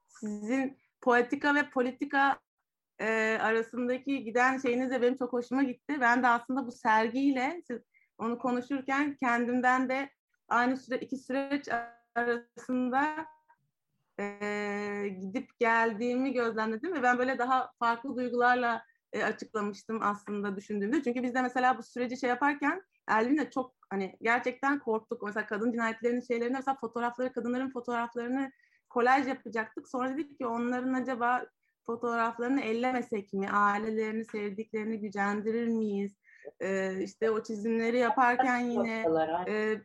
sizin poetika ve politika e, arasındaki giden şeyiniz de benim çok hoşuma gitti. Ben de aslında bu sergiyle siz onu konuşurken kendimden de aynı süre iki süreç arasında e, gidip geldiğimi gözlemledim ve ben böyle daha farklı duygularla e, açıklamıştım aslında düşündüğümde. Çünkü biz de mesela bu süreci şey yaparken Elvin'le çok hani gerçekten korktuk. Mesela kadın cinayetlerinin şeylerini mesela fotoğrafları, kadınların fotoğraflarını kolaj yapacaktık. Sonra dedik ki onların acaba fotoğraflarını ellemesek mi? Ailelerini, sevdiklerini gücendirir miyiz? Ee, işte o çizimleri yaparken yine e,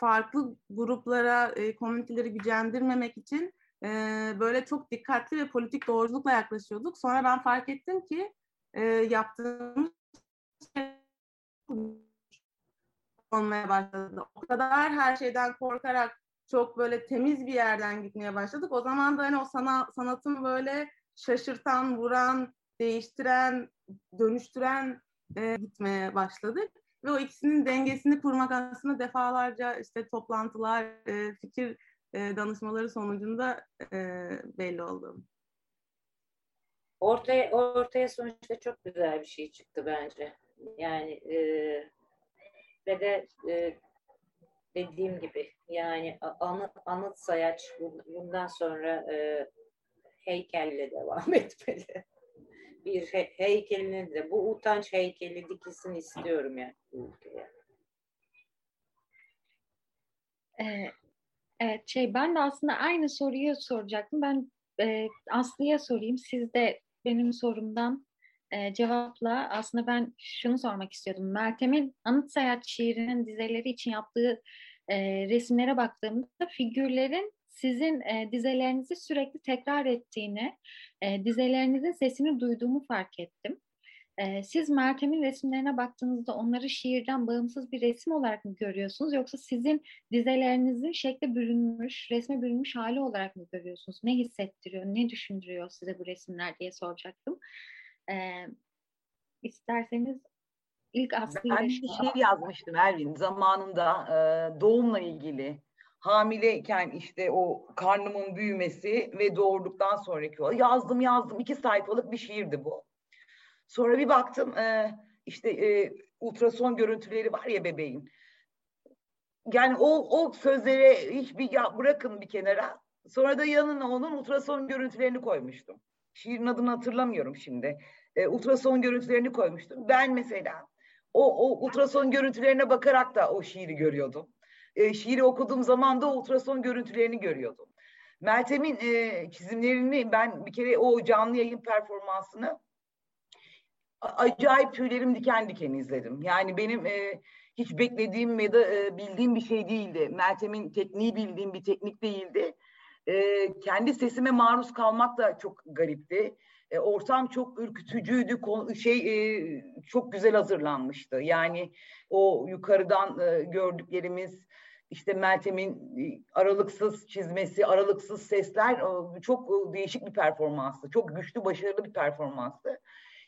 farklı gruplara, e, komüniteleri gücendirmemek için e, böyle çok dikkatli ve politik doğruculukla yaklaşıyorduk. Sonra ben fark ettim ki e, yaptığımız şey olmaya başladı. O kadar her şeyden korkarak çok böyle temiz bir yerden gitmeye başladık. O zaman da hani o sana, sanatın böyle şaşırtan, vuran, değiştiren, dönüştüren e, gitmeye başladık. Ve o ikisinin dengesini kurmak aslında defalarca işte toplantılar, e, fikir e, danışmaları sonucunda e, belli oldu. Ortaya, ortaya sonuçta çok güzel bir şey çıktı bence. Yani e, ve de e, dediğim gibi yani anıt, anıt sayaç bundan sonra e, heykelle devam <laughs> etmeli. Bir he- heykelini de bu utanç heykeli dikilsin istiyorum yani ülkeye. Ee, evet şey ben de aslında aynı soruyu soracaktım. Ben e, Aslı'ya sorayım. Siz de benim sorumdan e, cevapla aslında ben şunu sormak istiyordum. Meltem'in Anıt Seyahat şiirinin dizeleri için yaptığı e, resimlere baktığımda figürlerin sizin e, dizelerinizi sürekli tekrar ettiğini, e, dizelerinizin sesini duyduğumu fark ettim. E, siz Meltem'in resimlerine baktığınızda onları şiirden bağımsız bir resim olarak mı görüyorsunuz yoksa sizin dizelerinizin şekle bürünmüş, resme bürünmüş hali olarak mı görüyorsunuz? Ne hissettiriyor, ne düşündürüyor size bu resimler diye soracaktım. E, isterseniz ilk Aslı'yı Ben bir şiir yazmıştım Ervin zamanında e, doğumla ilgili. Hamileyken işte o karnımın büyümesi ve doğurduktan sonraki o. Yazdım yazdım iki sayfalık bir şiirdi bu. Sonra bir baktım e, işte e, ultrason görüntüleri var ya bebeğin. Yani o, o sözlere hiçbir ya bırakın bir kenara. Sonra da yanına onun ultrason görüntülerini koymuştum. Şiirin adını hatırlamıyorum şimdi. E, ultrason görüntülerini koymuştum. Ben mesela o, o ultrason görüntülerine bakarak da o şiiri görüyordum. E, şiiri okuduğum zaman da ultrason görüntülerini görüyordum. Meltem'in e, çizimlerini ben bir kere o canlı yayın performansını acayip tüylerim diken diken izledim. Yani benim e, hiç beklediğim ya da e, bildiğim bir şey değildi. Meltem'in tekniği bildiğim bir teknik değildi. E, kendi sesime maruz kalmak da çok garipti. E, ortam çok ürkütücüydü. Şey e, çok güzel hazırlanmıştı. Yani o yukarıdan e, gördüklerimiz işte Meltem'in e, aralıksız çizmesi, aralıksız sesler çok e, değişik bir performanstı. Çok güçlü, başarılı bir performanstı.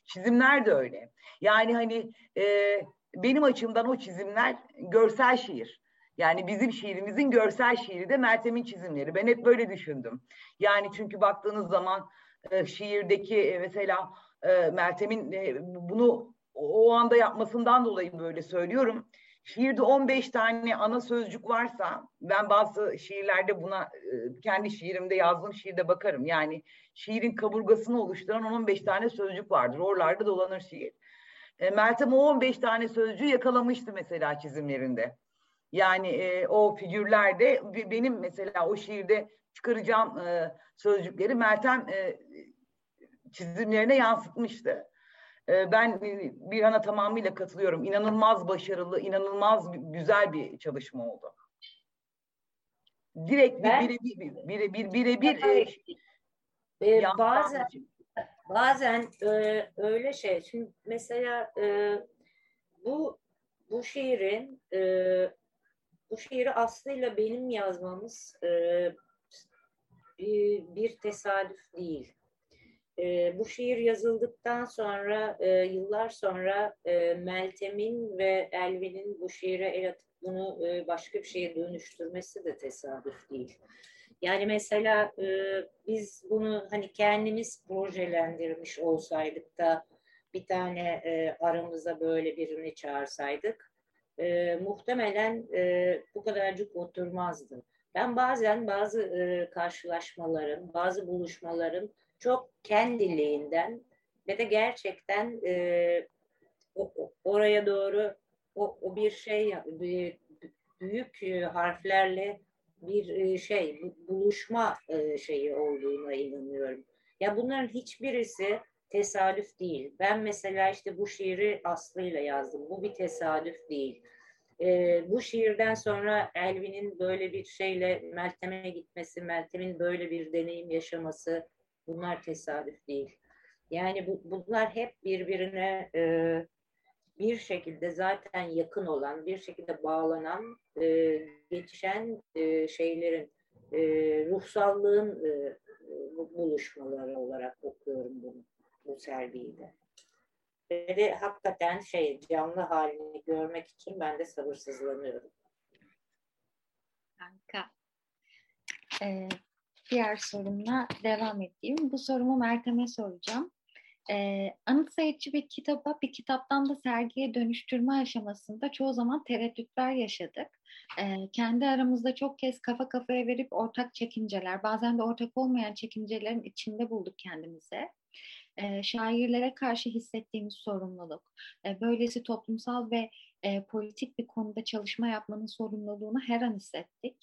Çizimler de öyle. Yani hani e, benim açımdan o çizimler görsel şiir. Yani bizim şiirimizin görsel şiiri de Meltem'in çizimleri. Ben hep böyle düşündüm. Yani çünkü baktığınız zaman e, şiirdeki e, mesela e, Meltem'in e, bunu o anda yapmasından dolayı böyle söylüyorum. Şiirde 15 tane ana sözcük varsa ben bazı şiirlerde buna kendi şiirimde yazdığım şiirde bakarım. Yani şiirin kaburgasını oluşturan 15 tane sözcük vardır. Oralarda dolanır şiir. Meltem o 15 tane sözcüğü yakalamıştı mesela çizimlerinde. Yani e, o figürlerde benim mesela o şiirde çıkaracağım e, sözcükleri Meltem e, çizimlerine yansıtmıştı. E, ben bir ana tamamıyla katılıyorum. İnanılmaz başarılı, inanılmaz güzel bir çalışma oldu. Direkt bir birebir birebir birebir e, e, bazen bazen e, öyle şey. Şimdi mesela e, bu bu şiirin e, bu şiiri aslıyla benim yazmamız e, bir, tesadüf değil. E, bu şiir yazıldıktan sonra, e, yıllar sonra e, Meltem'in ve Elvin'in bu şiire el atıp bunu e, başka bir şeye dönüştürmesi de tesadüf değil. Yani mesela biz bunu hani kendimiz projelendirmiş olsaydık da bir tane e, aramıza böyle birini çağırsaydık muhtemelen e, bu kadarcık oturmazdı. Ben bazen bazı e, karşılaşmaların, bazı buluşmaların çok kendiliğinden ve de gerçekten e, o, oraya doğru o, o bir şey bir, büyük e, harflerle bir e, şey buluşma e, şeyi olduğuna inanıyorum. Ya bunların hiçbirisi tesadüf değil. Ben mesela işte bu şiiri Aslı'yla yazdım. Bu bir tesadüf değil. E, bu şiirden sonra Elvin'in böyle bir şeyle Meltem'e gitmesi, Meltem'in böyle bir deneyim yaşaması bunlar tesadüf değil. Yani bu, bunlar hep birbirine e, bir şekilde zaten yakın olan, bir şekilde bağlanan, e, geçişen e, şeylerin, e, ruhsallığın e, buluşmaları olarak okuyorum bunu, bu sergiyi de. Ve hakikaten şey canlı halini görmek için ben de sabırsızlanıyorum. Harika. Ee, diğer sorumla devam edeyim. Bu sorumu Meltem'e soracağım. E, anıt sayıcı bir kitaba bir kitaptan da sergiye dönüştürme aşamasında çoğu zaman tereddütler yaşadık. E, kendi aramızda çok kez kafa kafaya verip ortak çekinceler, bazen de ortak olmayan çekincelerin içinde bulduk kendimize. E, şairlere karşı hissettiğimiz sorumluluk, e, böylesi toplumsal ve e, politik bir konuda çalışma yapmanın sorumluluğunu her an hissettik.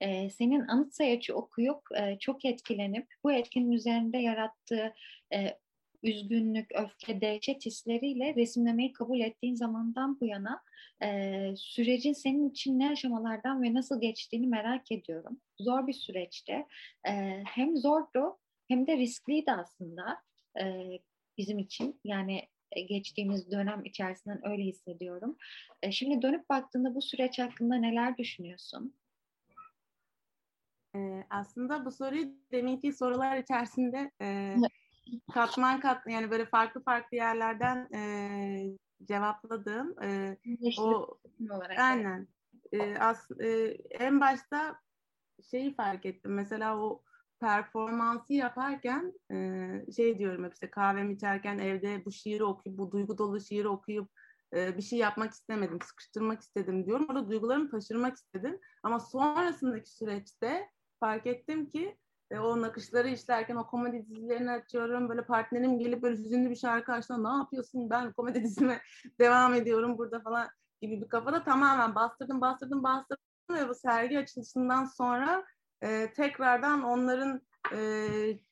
E, senin anıt sayacı okuyup e, çok etkilenip bu etkinin üzerinde yarattığı e, üzgünlük, öfke, dehşet hisleriyle resimlemeyi kabul ettiğin zamandan bu yana e, sürecin senin için ne aşamalardan ve nasıl geçtiğini merak ediyorum. Zor bir süreçte. E, hem zordu hem de riskliydi aslında e, bizim için. Yani geçtiğimiz dönem içerisinden öyle hissediyorum. E, şimdi dönüp baktığında bu süreç hakkında neler düşünüyorsun? Aslında bu soruyu deminki sorular içerisinde e, katman kat yani böyle farklı farklı yerlerden e, cevapladığım e, o olarak aynen e, as, e, en başta şeyi fark ettim mesela o performansı yaparken e, şey diyorum hep işte kahvemi içerken evde bu şiiri okuyup bu duygu dolu şiiri okuyup e, bir şey yapmak istemedim sıkıştırmak istedim diyorum orada duygularımı taşırmak istedim ama sonrasındaki süreçte fark ettim ki e, o nakışları işlerken o komedi dizilerini açıyorum. Böyle partnerim gelip böyle hüzünlü bir şarkı açtığında ne yapıyorsun ben komedi dizime <laughs> devam ediyorum burada falan gibi bir kafada tamamen bastırdım bastırdım bastırdım ve bu sergi açılışından sonra e, tekrardan onların e,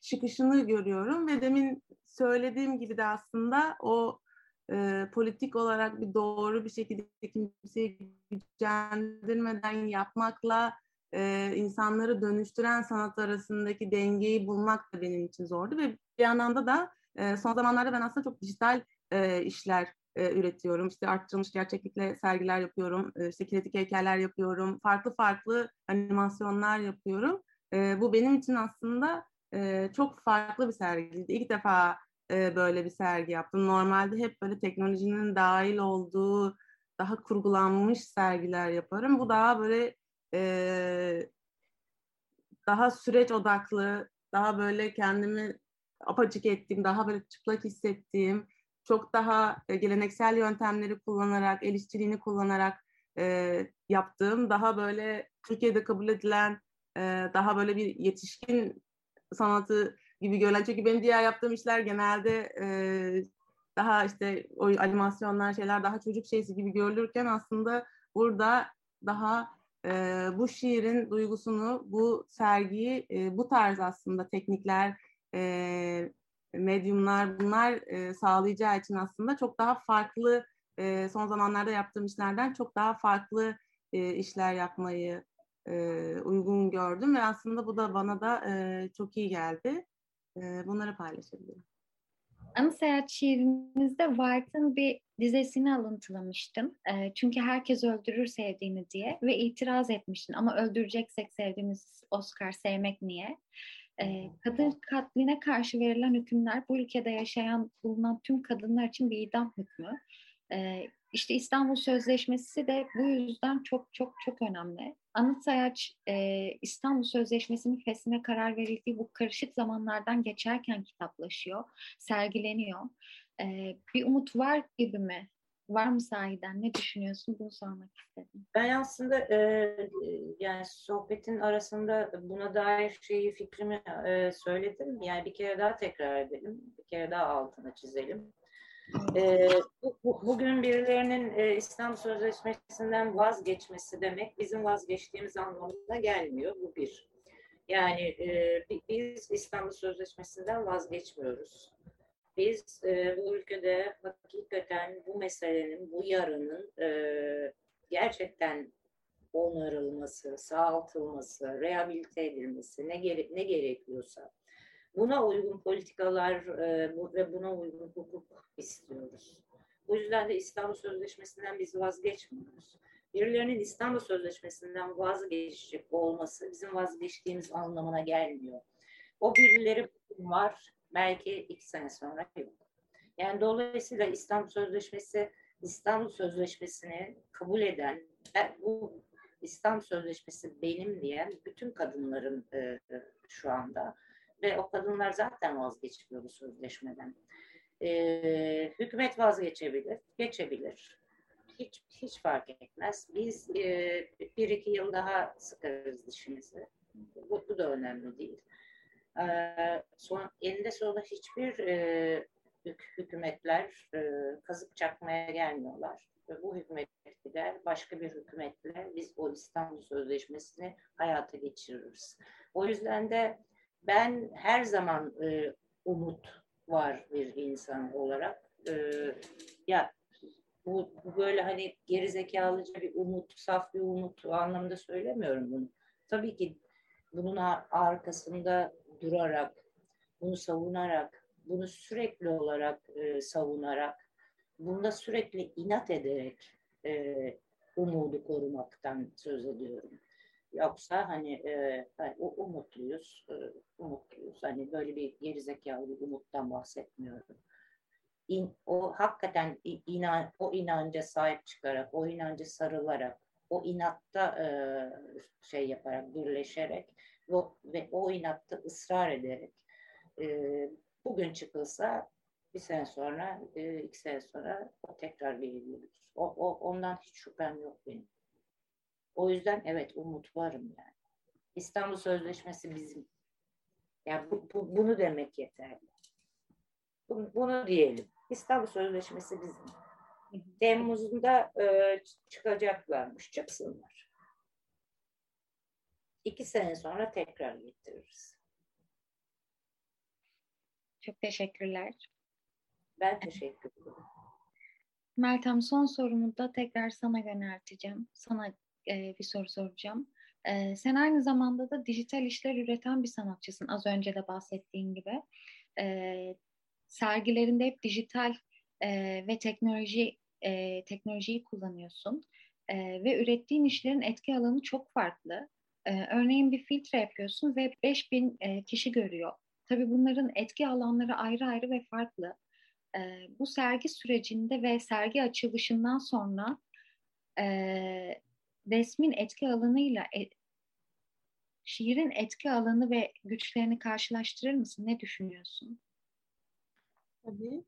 çıkışını görüyorum ve demin söylediğim gibi de aslında o e, politik olarak bir doğru bir şekilde kimseyi gücendirmeden yapmakla e, insanları dönüştüren sanat arasındaki dengeyi bulmak da benim için zordu ve bir yandan da e, son zamanlarda ben aslında çok dijital e, işler e, üretiyorum. İşte arttırılmış gerçeklikle sergiler yapıyorum, e, işte kinetik heykeller yapıyorum, farklı farklı animasyonlar yapıyorum. E, bu benim için aslında e, çok farklı bir sergiydi. İlk defa e, böyle bir sergi yaptım. Normalde hep böyle teknolojinin dahil olduğu daha kurgulanmış sergiler yaparım. Bu daha böyle e, daha süreç odaklı, daha böyle kendimi apacık ettiğim, daha böyle çıplak hissettiğim, çok daha e, geleneksel yöntemleri kullanarak, el işçiliğini kullanarak e, yaptığım, daha böyle Türkiye'de kabul edilen, e, daha böyle bir yetişkin sanatı gibi görülen. Çünkü benim diğer yaptığım işler genelde e, daha işte o animasyonlar şeyler daha çocuk şeysi gibi görülürken aslında burada daha e, bu şiirin duygusunu, bu sergiyi, e, bu tarz aslında teknikler, e, medyumlar bunlar e, sağlayacağı için aslında çok daha farklı, e, son zamanlarda yaptığım işlerden çok daha farklı e, işler yapmayı e, uygun gördüm ve aslında bu da bana da e, çok iyi geldi. E, bunları paylaşabilirim. Anı Seyahat şiirinizde White'ın bir dizesini alıntılamıştım. E, çünkü herkes öldürür sevdiğini diye ve itiraz etmiştin. Ama öldüreceksek sevdiğimiz Oscar sevmek niye? E, kadın katline karşı verilen hükümler bu ülkede yaşayan bulunan tüm kadınlar için bir idam hükmü. E, işte İstanbul Sözleşmesi de bu yüzden çok çok çok önemli. Anıt Sayaç e, İstanbul Sözleşmesi'nin fesine karar verildiği bu karışık zamanlardan geçerken kitaplaşıyor, sergileniyor. E, bir umut var gibi mi? Var mı sahiden? Ne düşünüyorsun? Bunu sormak istedim. Ben aslında e, yani sohbetin arasında buna dair şeyi fikrimi e, söyledim. Yani bir kere daha tekrar edelim. Bir kere daha altına çizelim. E, bu, bu, bugün birilerinin e, İslam Sözleşmesi'nden vazgeçmesi demek bizim vazgeçtiğimiz anlamına gelmiyor. Bu bir. Yani e, biz İstanbul Sözleşmesi'nden vazgeçmiyoruz. Biz e, bu ülkede hakikaten bu meselenin, bu yarının e, gerçekten onarılması, sağaltılması, rehabilite edilmesi ne, gere ne gerekiyorsa Buna uygun politikalar e, bu, ve buna uygun hukuk istiyoruz. Bu yüzden de İstanbul Sözleşmesi'nden biz vazgeçmiyoruz. Birilerinin İstanbul Sözleşmesi'nden vazgeçecek olması bizim vazgeçtiğimiz anlamına gelmiyor. O birileri var, belki iki sene sonra yok. Yani dolayısıyla İstanbul Sözleşmesi, İstanbul Sözleşmesi'ni kabul eden, e, bu İstanbul Sözleşmesi benim diyen bütün kadınların e, şu anda ve o kadınlar zaten vazgeçmiyor bu sözleşmeden. E, hükümet vazgeçebilir, geçebilir. Hiç, hiç fark etmez. Biz e, bir iki yıl daha sıkarız dişimizi. Bu, bu da önemli değil. Son, eninde sonunda hiçbir e, hükümetler e, kazık çakmaya gelmiyorlar. Ve bu hükümet gider, başka bir hükümetle biz o İstanbul Sözleşmesi'ni hayata geçiririz. O yüzden de ben her zaman e, umut var bir insan olarak. E, ya bu, bu böyle hani gerizekalıca bir umut, saf bir umut anlamda söylemiyorum bunu. Tabii ki bunun arkasında durarak, bunu savunarak, bunu sürekli olarak e, savunarak, bunda sürekli inat ederek e, umudu korumaktan söz ediyorum. Yoksa hani e, umutluyuz, e, umutluyuz. Hani böyle bir gerizekalı bir umuttan bahsetmiyorum. İn, o hakikaten inan, o inanca sahip çıkarak, o inanca sarılarak, o inatta e, şey yaparak, birleşerek ve, ve o inatta ısrar ederek e, bugün çıkılsa bir sene sonra, e, iki sene sonra o tekrar gelebilir. O, o, ondan hiç şüphem yok benim. O yüzden evet umut varım yani. İstanbul Sözleşmesi bizim. Yani bu, bu, bunu demek yeterli. Bunu, bunu diyelim. İstanbul Sözleşmesi bizim. Temmuz'da e, çıkacaklarmış. Çıksınlar. İki sene sonra tekrar getiririz. Çok teşekkürler. Ben teşekkür ederim. Meltem son sorumu da tekrar sana yönelteceğim. Sana e, bir soru soracağım. E, sen aynı zamanda da dijital işler üreten bir sanatçısın. Az önce de bahsettiğin gibi. E, sergilerinde hep dijital e, ve teknoloji e, teknolojiyi kullanıyorsun. E, ve ürettiğin işlerin etki alanı çok farklı. E, örneğin bir filtre yapıyorsun ve 5000 e, kişi görüyor. Tabii bunların etki alanları ayrı ayrı ve farklı. E, bu sergi sürecinde ve sergi açılışından sonra e, resmin etki alanıyla e, şiirin etki alanı ve güçlerini karşılaştırır mısın? Ne düşünüyorsun? Tabii.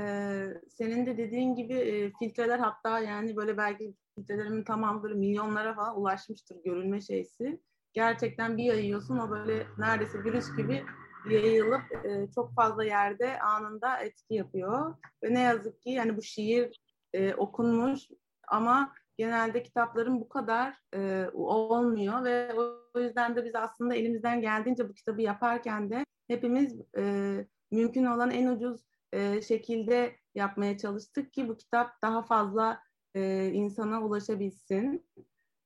Ee, senin de dediğin gibi e, filtreler hatta yani böyle belki filtrelerimin tamamı böyle milyonlara falan ulaşmıştır görülme şeysi. Gerçekten bir yayıyorsun o böyle neredeyse virüs gibi yayılıp e, çok fazla yerde anında etki yapıyor. Ve ne yazık ki yani bu şiir e, okunmuş ama genelde kitapların bu kadar e, olmuyor ve o yüzden de biz aslında elimizden geldiğince bu kitabı yaparken de hepimiz e, mümkün olan en ucuz e, şekilde yapmaya çalıştık ki bu kitap daha fazla e, insana ulaşabilsin.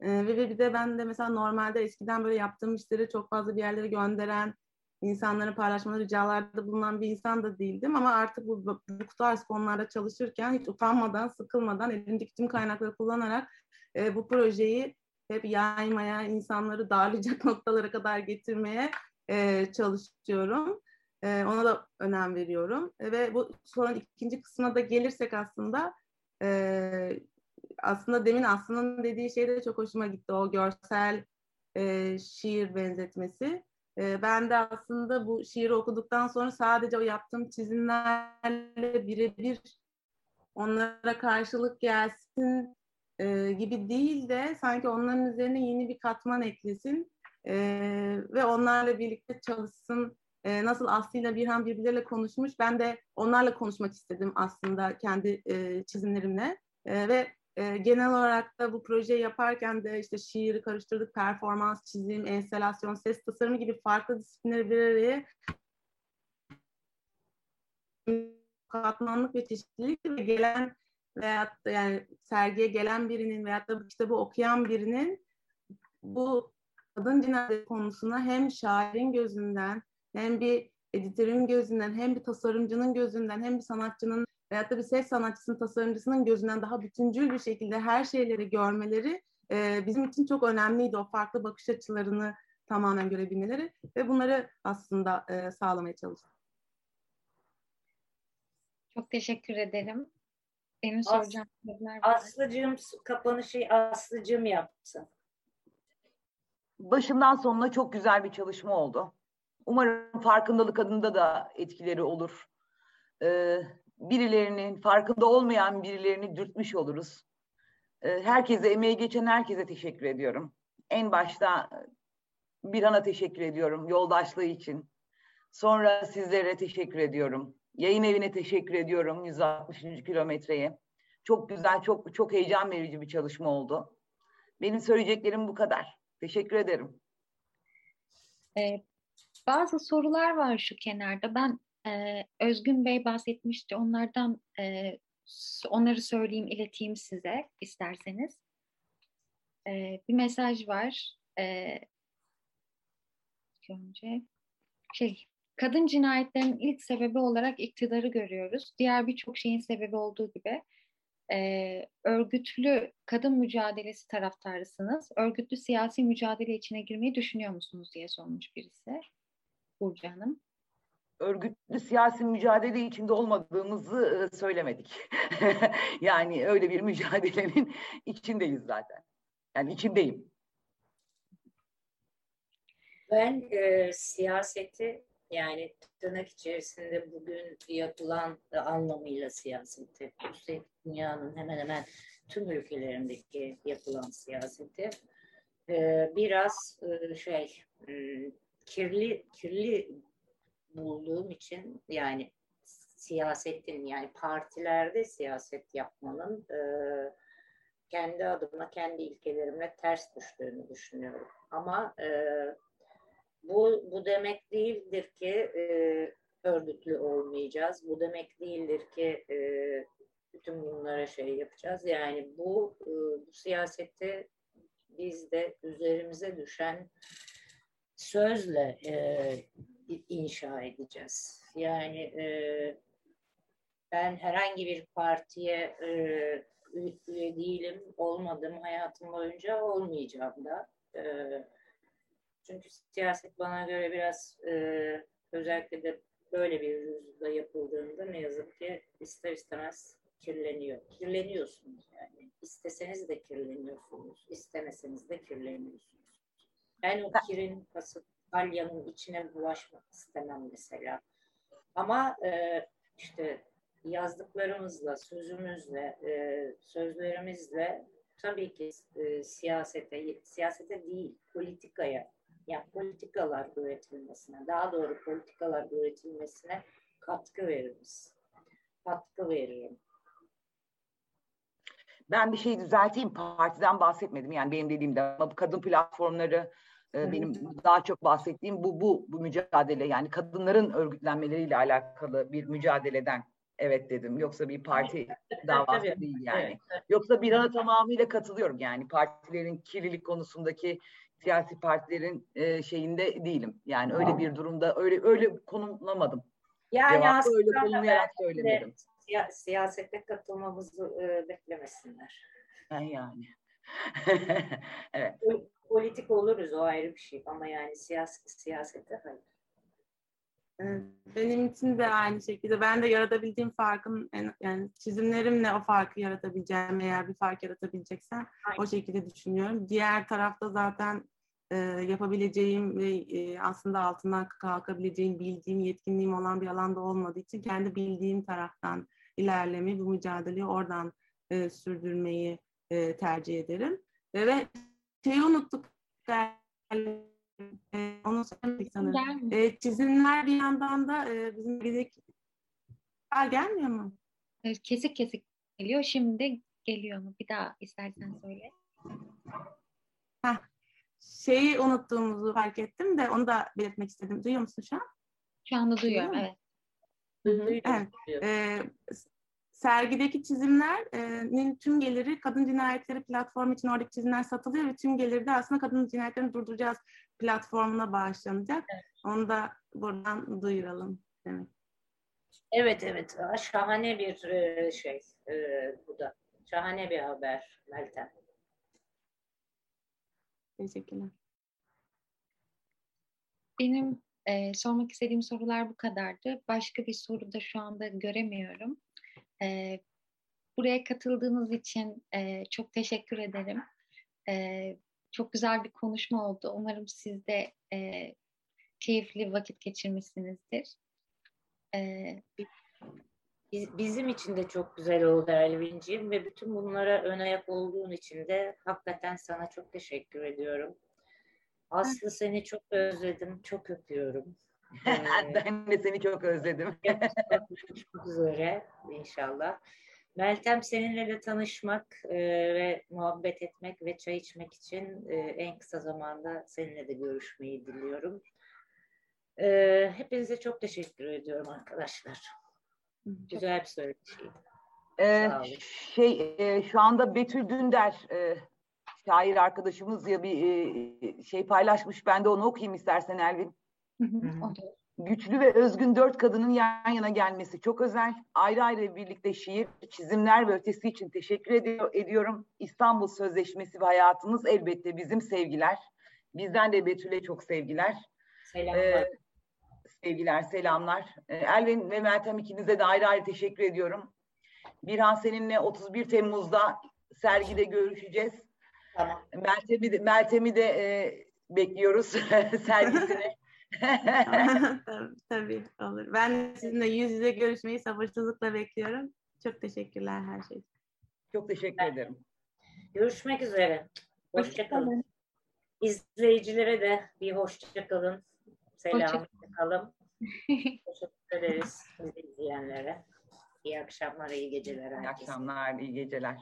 E, ve bir de ben de mesela normalde eskiden böyle yaptığım işleri çok fazla bir yerlere gönderen, insanlara paylaşmaları ricalarda bulunan bir insan da değildim ama artık bu, bu tarz konularda çalışırken hiç utanmadan, sıkılmadan elimdeki tüm kaynakları kullanarak e, bu projeyi hep yaymaya, insanları darlayacak <laughs> noktalara kadar getirmeye e, çalışıyorum. E, ona da önem veriyorum. E, ve bu sonra ikinci kısmına da gelirsek aslında e, aslında demin Aslı'nın dediği şey de çok hoşuma gitti. O görsel e, şiir benzetmesi. E, ben de aslında bu şiiri okuduktan sonra sadece o yaptığım çizimlerle birebir onlara karşılık gelsin e, gibi değil de sanki onların üzerine yeni bir katman eklesin e, ve onlarla birlikte çalışsın. E, nasıl Aslı ile Birhan birbirleriyle konuşmuş, ben de onlarla konuşmak istedim aslında kendi e, çizimlerimle. E, ve e, genel olarak da bu projeyi yaparken de işte şiiri karıştırdık, performans, çizim, enstelasyon, ses tasarımı gibi farklı disiplinleri bir araya katmanlık ve çeşitlilik ve gelen veyahut da yani sergiye gelen birinin veyahut da bu kitabı okuyan birinin bu kadın cinayeti konusuna hem şairin gözünden hem bir editörün gözünden hem bir tasarımcının gözünden hem bir sanatçının veyahut da bir ses sanatçısının, tasarımcısının gözünden daha bütüncül bir şekilde her şeyleri görmeleri e, bizim için çok önemliydi. O farklı bakış açılarını tamamen görebilmeleri ve bunları aslında e, sağlamaya çalıştık. Çok teşekkür ederim. Benim As soracağım sorular var. Aslıcığım kapanışı Aslıcığım yapsın. Başından sonuna çok güzel bir çalışma oldu. Umarım farkındalık adında da etkileri olur. Ee, birilerinin farkında olmayan birilerini dürtmüş oluruz. E, herkese, emeği geçen herkese teşekkür ediyorum. En başta bir ana teşekkür ediyorum yoldaşlığı için. Sonra sizlere teşekkür ediyorum. Yayın evine teşekkür ediyorum 160. kilometreye. Çok güzel, çok çok heyecan verici bir çalışma oldu. Benim söyleyeceklerim bu kadar. Teşekkür ederim. Ee, bazı sorular var şu kenarda. Ben e, Özgün Bey bahsetmişti. Onlardan e, onları söyleyeyim, ileteyim size isterseniz. E, bir mesaj var. E, önce şey kadın cinayetlerinin ilk sebebi olarak iktidarı görüyoruz. Diğer birçok şeyin sebebi olduğu gibi e, örgütlü kadın mücadelesi taraftarısınız. Örgütlü siyasi mücadele içine girmeyi düşünüyor musunuz diye sormuş birisi. Burcu Hanım. Örgütlü siyasi mücadele içinde olmadığımızı e, söylemedik. <laughs> yani öyle bir mücadelenin <laughs> içindeyiz zaten. Yani içindeyim. Ben e, siyaseti yani tırnak içerisinde bugün yapılan anlamıyla siyaseti, dünyanın hemen hemen tüm ülkelerindeki yapılan siyaseti e, biraz e, şey e, kirli kirli bulduğum için yani siyasetin yani partilerde siyaset yapmanın e, kendi adıma kendi ilkelerimle ters düştüğünü düşünüyorum. Ama e, bu, bu demek değildir ki e, örgütlü olmayacağız. Bu demek değildir ki e, bütün bunlara şey yapacağız. Yani bu, e, bu siyaseti biz de üzerimize düşen sözle e, inşa edeceğiz. Yani e, ben herhangi bir partiye e, üye değilim, olmadım hayatım boyunca olmayacağım da. E, çünkü siyaset bana göre biraz e, özellikle de böyle bir yüzyılda yapıldığında ne yazık ki ister istemez kirleniyor. Kirleniyorsunuz yani. İsteseniz de kirleniyorsunuz. istemeseniz de kirleniyorsunuz. Ben o kirin kasıp alyanın içine bulaşmak istemem mesela. Ama e, işte yazdıklarımızla, sözümüzle, e, sözlerimizle tabii ki e, siyasete, siyasete değil, politikaya yani politikalar üretilmesine, daha doğru politikalar üretilmesine katkı veririz. Katkı veririm. Ben bir şey düzelteyim. Partiden bahsetmedim. Yani benim dediğimde ama bu kadın platformları e, benim daha çok bahsettiğim bu, bu bu mücadele yani kadınların örgütlenmeleriyle alakalı bir mücadeleden evet dedim. Yoksa bir parti davası değil yani. Yoksa bir ana tamamıyla katılıyorum yani partilerin kirlilik konusundaki siyasi partilerin e, şeyinde değilim. Yani öyle bir durumda öyle öyle konumlamadım. Yani Cevabı aslında öyle konumlayarak söylemedim. Siya, siyasete katılmamızı e, beklemesinler. Yani. <laughs> evet. Politik oluruz o ayrı bir şey ama yani siyas siyasete hayır. Benim için de aynı şekilde. Ben de yaratabildiğim farkın yani çizimlerimle o farkı yaratabileceğim eğer bir fark yaratabileceksem Aynen. o şekilde düşünüyorum. Diğer tarafta zaten e, yapabileceğim ve e, aslında altından kalkabileceğim, bildiğim, yetkinliğim olan bir alanda olmadığı için kendi bildiğim taraftan ilerlemeyi, bu mücadeleyi oradan e, sürdürmeyi e, tercih ederim. E, ve şeyi unuttuk. E, onu söylemek sanırım. E, çizimler bir yandan da e, bizim bizdeki... Aa, gelmiyor mu? Kesik kesik geliyor. Şimdi geliyor mu? Bir daha istersen söyle. Heh. Şeyi unuttuğumuzu fark ettim de onu da belirtmek istedim. Duyuyor musun şu an? Şu anda duyuyorum, evet. Evet. Ee, sergideki çizimlerin tüm geliri kadın cinayetleri platformu için oradaki çizimler satılıyor ve tüm geliri de aslında kadın cinayetlerini durduracağız platformuna bağışlanacak. Evet. Onu da buradan duyuralım. Evet. Evet evet şahane bir şey bu da. Şahane bir haber Meltem. Teşekkürler. Benim e, sormak istediğim sorular bu kadardı. Başka bir soru da şu anda göremiyorum. E, buraya katıldığınız için e, çok teşekkür ederim. E, çok güzel bir konuşma oldu. Umarım siz de e, keyifli vakit geçirmişsinizdir. E, biz, bizim için de çok güzel oldu Elvin'ciğim ve bütün bunlara ön ayak olduğun için de hakikaten sana çok teşekkür ediyorum. Aslı seni çok özledim, çok öpüyorum. <laughs> Ee, ben de seni çok özledim. <laughs> Görüşmek üzere inşallah. Meltem seninle de tanışmak e, ve muhabbet etmek ve çay içmek için e, en kısa zamanda seninle de görüşmeyi diliyorum. E, hepinize çok teşekkür ediyorum arkadaşlar. Güzel bir söyleşiydi. Ee, şey e, şu anda Betül Dünder e, şair arkadaşımız ya bir e, şey paylaşmış. Ben de onu okuyayım istersen Elvin. Güçlü ve özgün dört kadının yan yana gelmesi çok özel. Ayrı ayrı birlikte şiir, çizimler ve ötesi için teşekkür ediyor, ediyorum. İstanbul Sözleşmesi ve hayatınız elbette bizim sevgiler. Bizden de Betül'e çok sevgiler. Selamlar. Ee, sevgiler, selamlar. Ee, Elvin ve Meltem ikinize de ayrı ayrı teşekkür ediyorum. Birhan seninle 31 Temmuz'da sergide görüşeceğiz. Tamam. Meltem'i de, Meltem'i de e, bekliyoruz <laughs> sergisine. tabii, <laughs> tabii olur. Ben sizinle yüz yüze görüşmeyi sabırsızlıkla bekliyorum. Çok teşekkürler her şey için. Çok teşekkür ederim. Görüşmek üzere. Hoşçakalın. İzleyicilere de bir hoşçakalın. Selam. Hoşça Hoşçakalın. Teşekkür ederiz bizi izleyenlere. İyi akşamlar, iyi geceler İyi herkese. akşamlar, iyi geceler.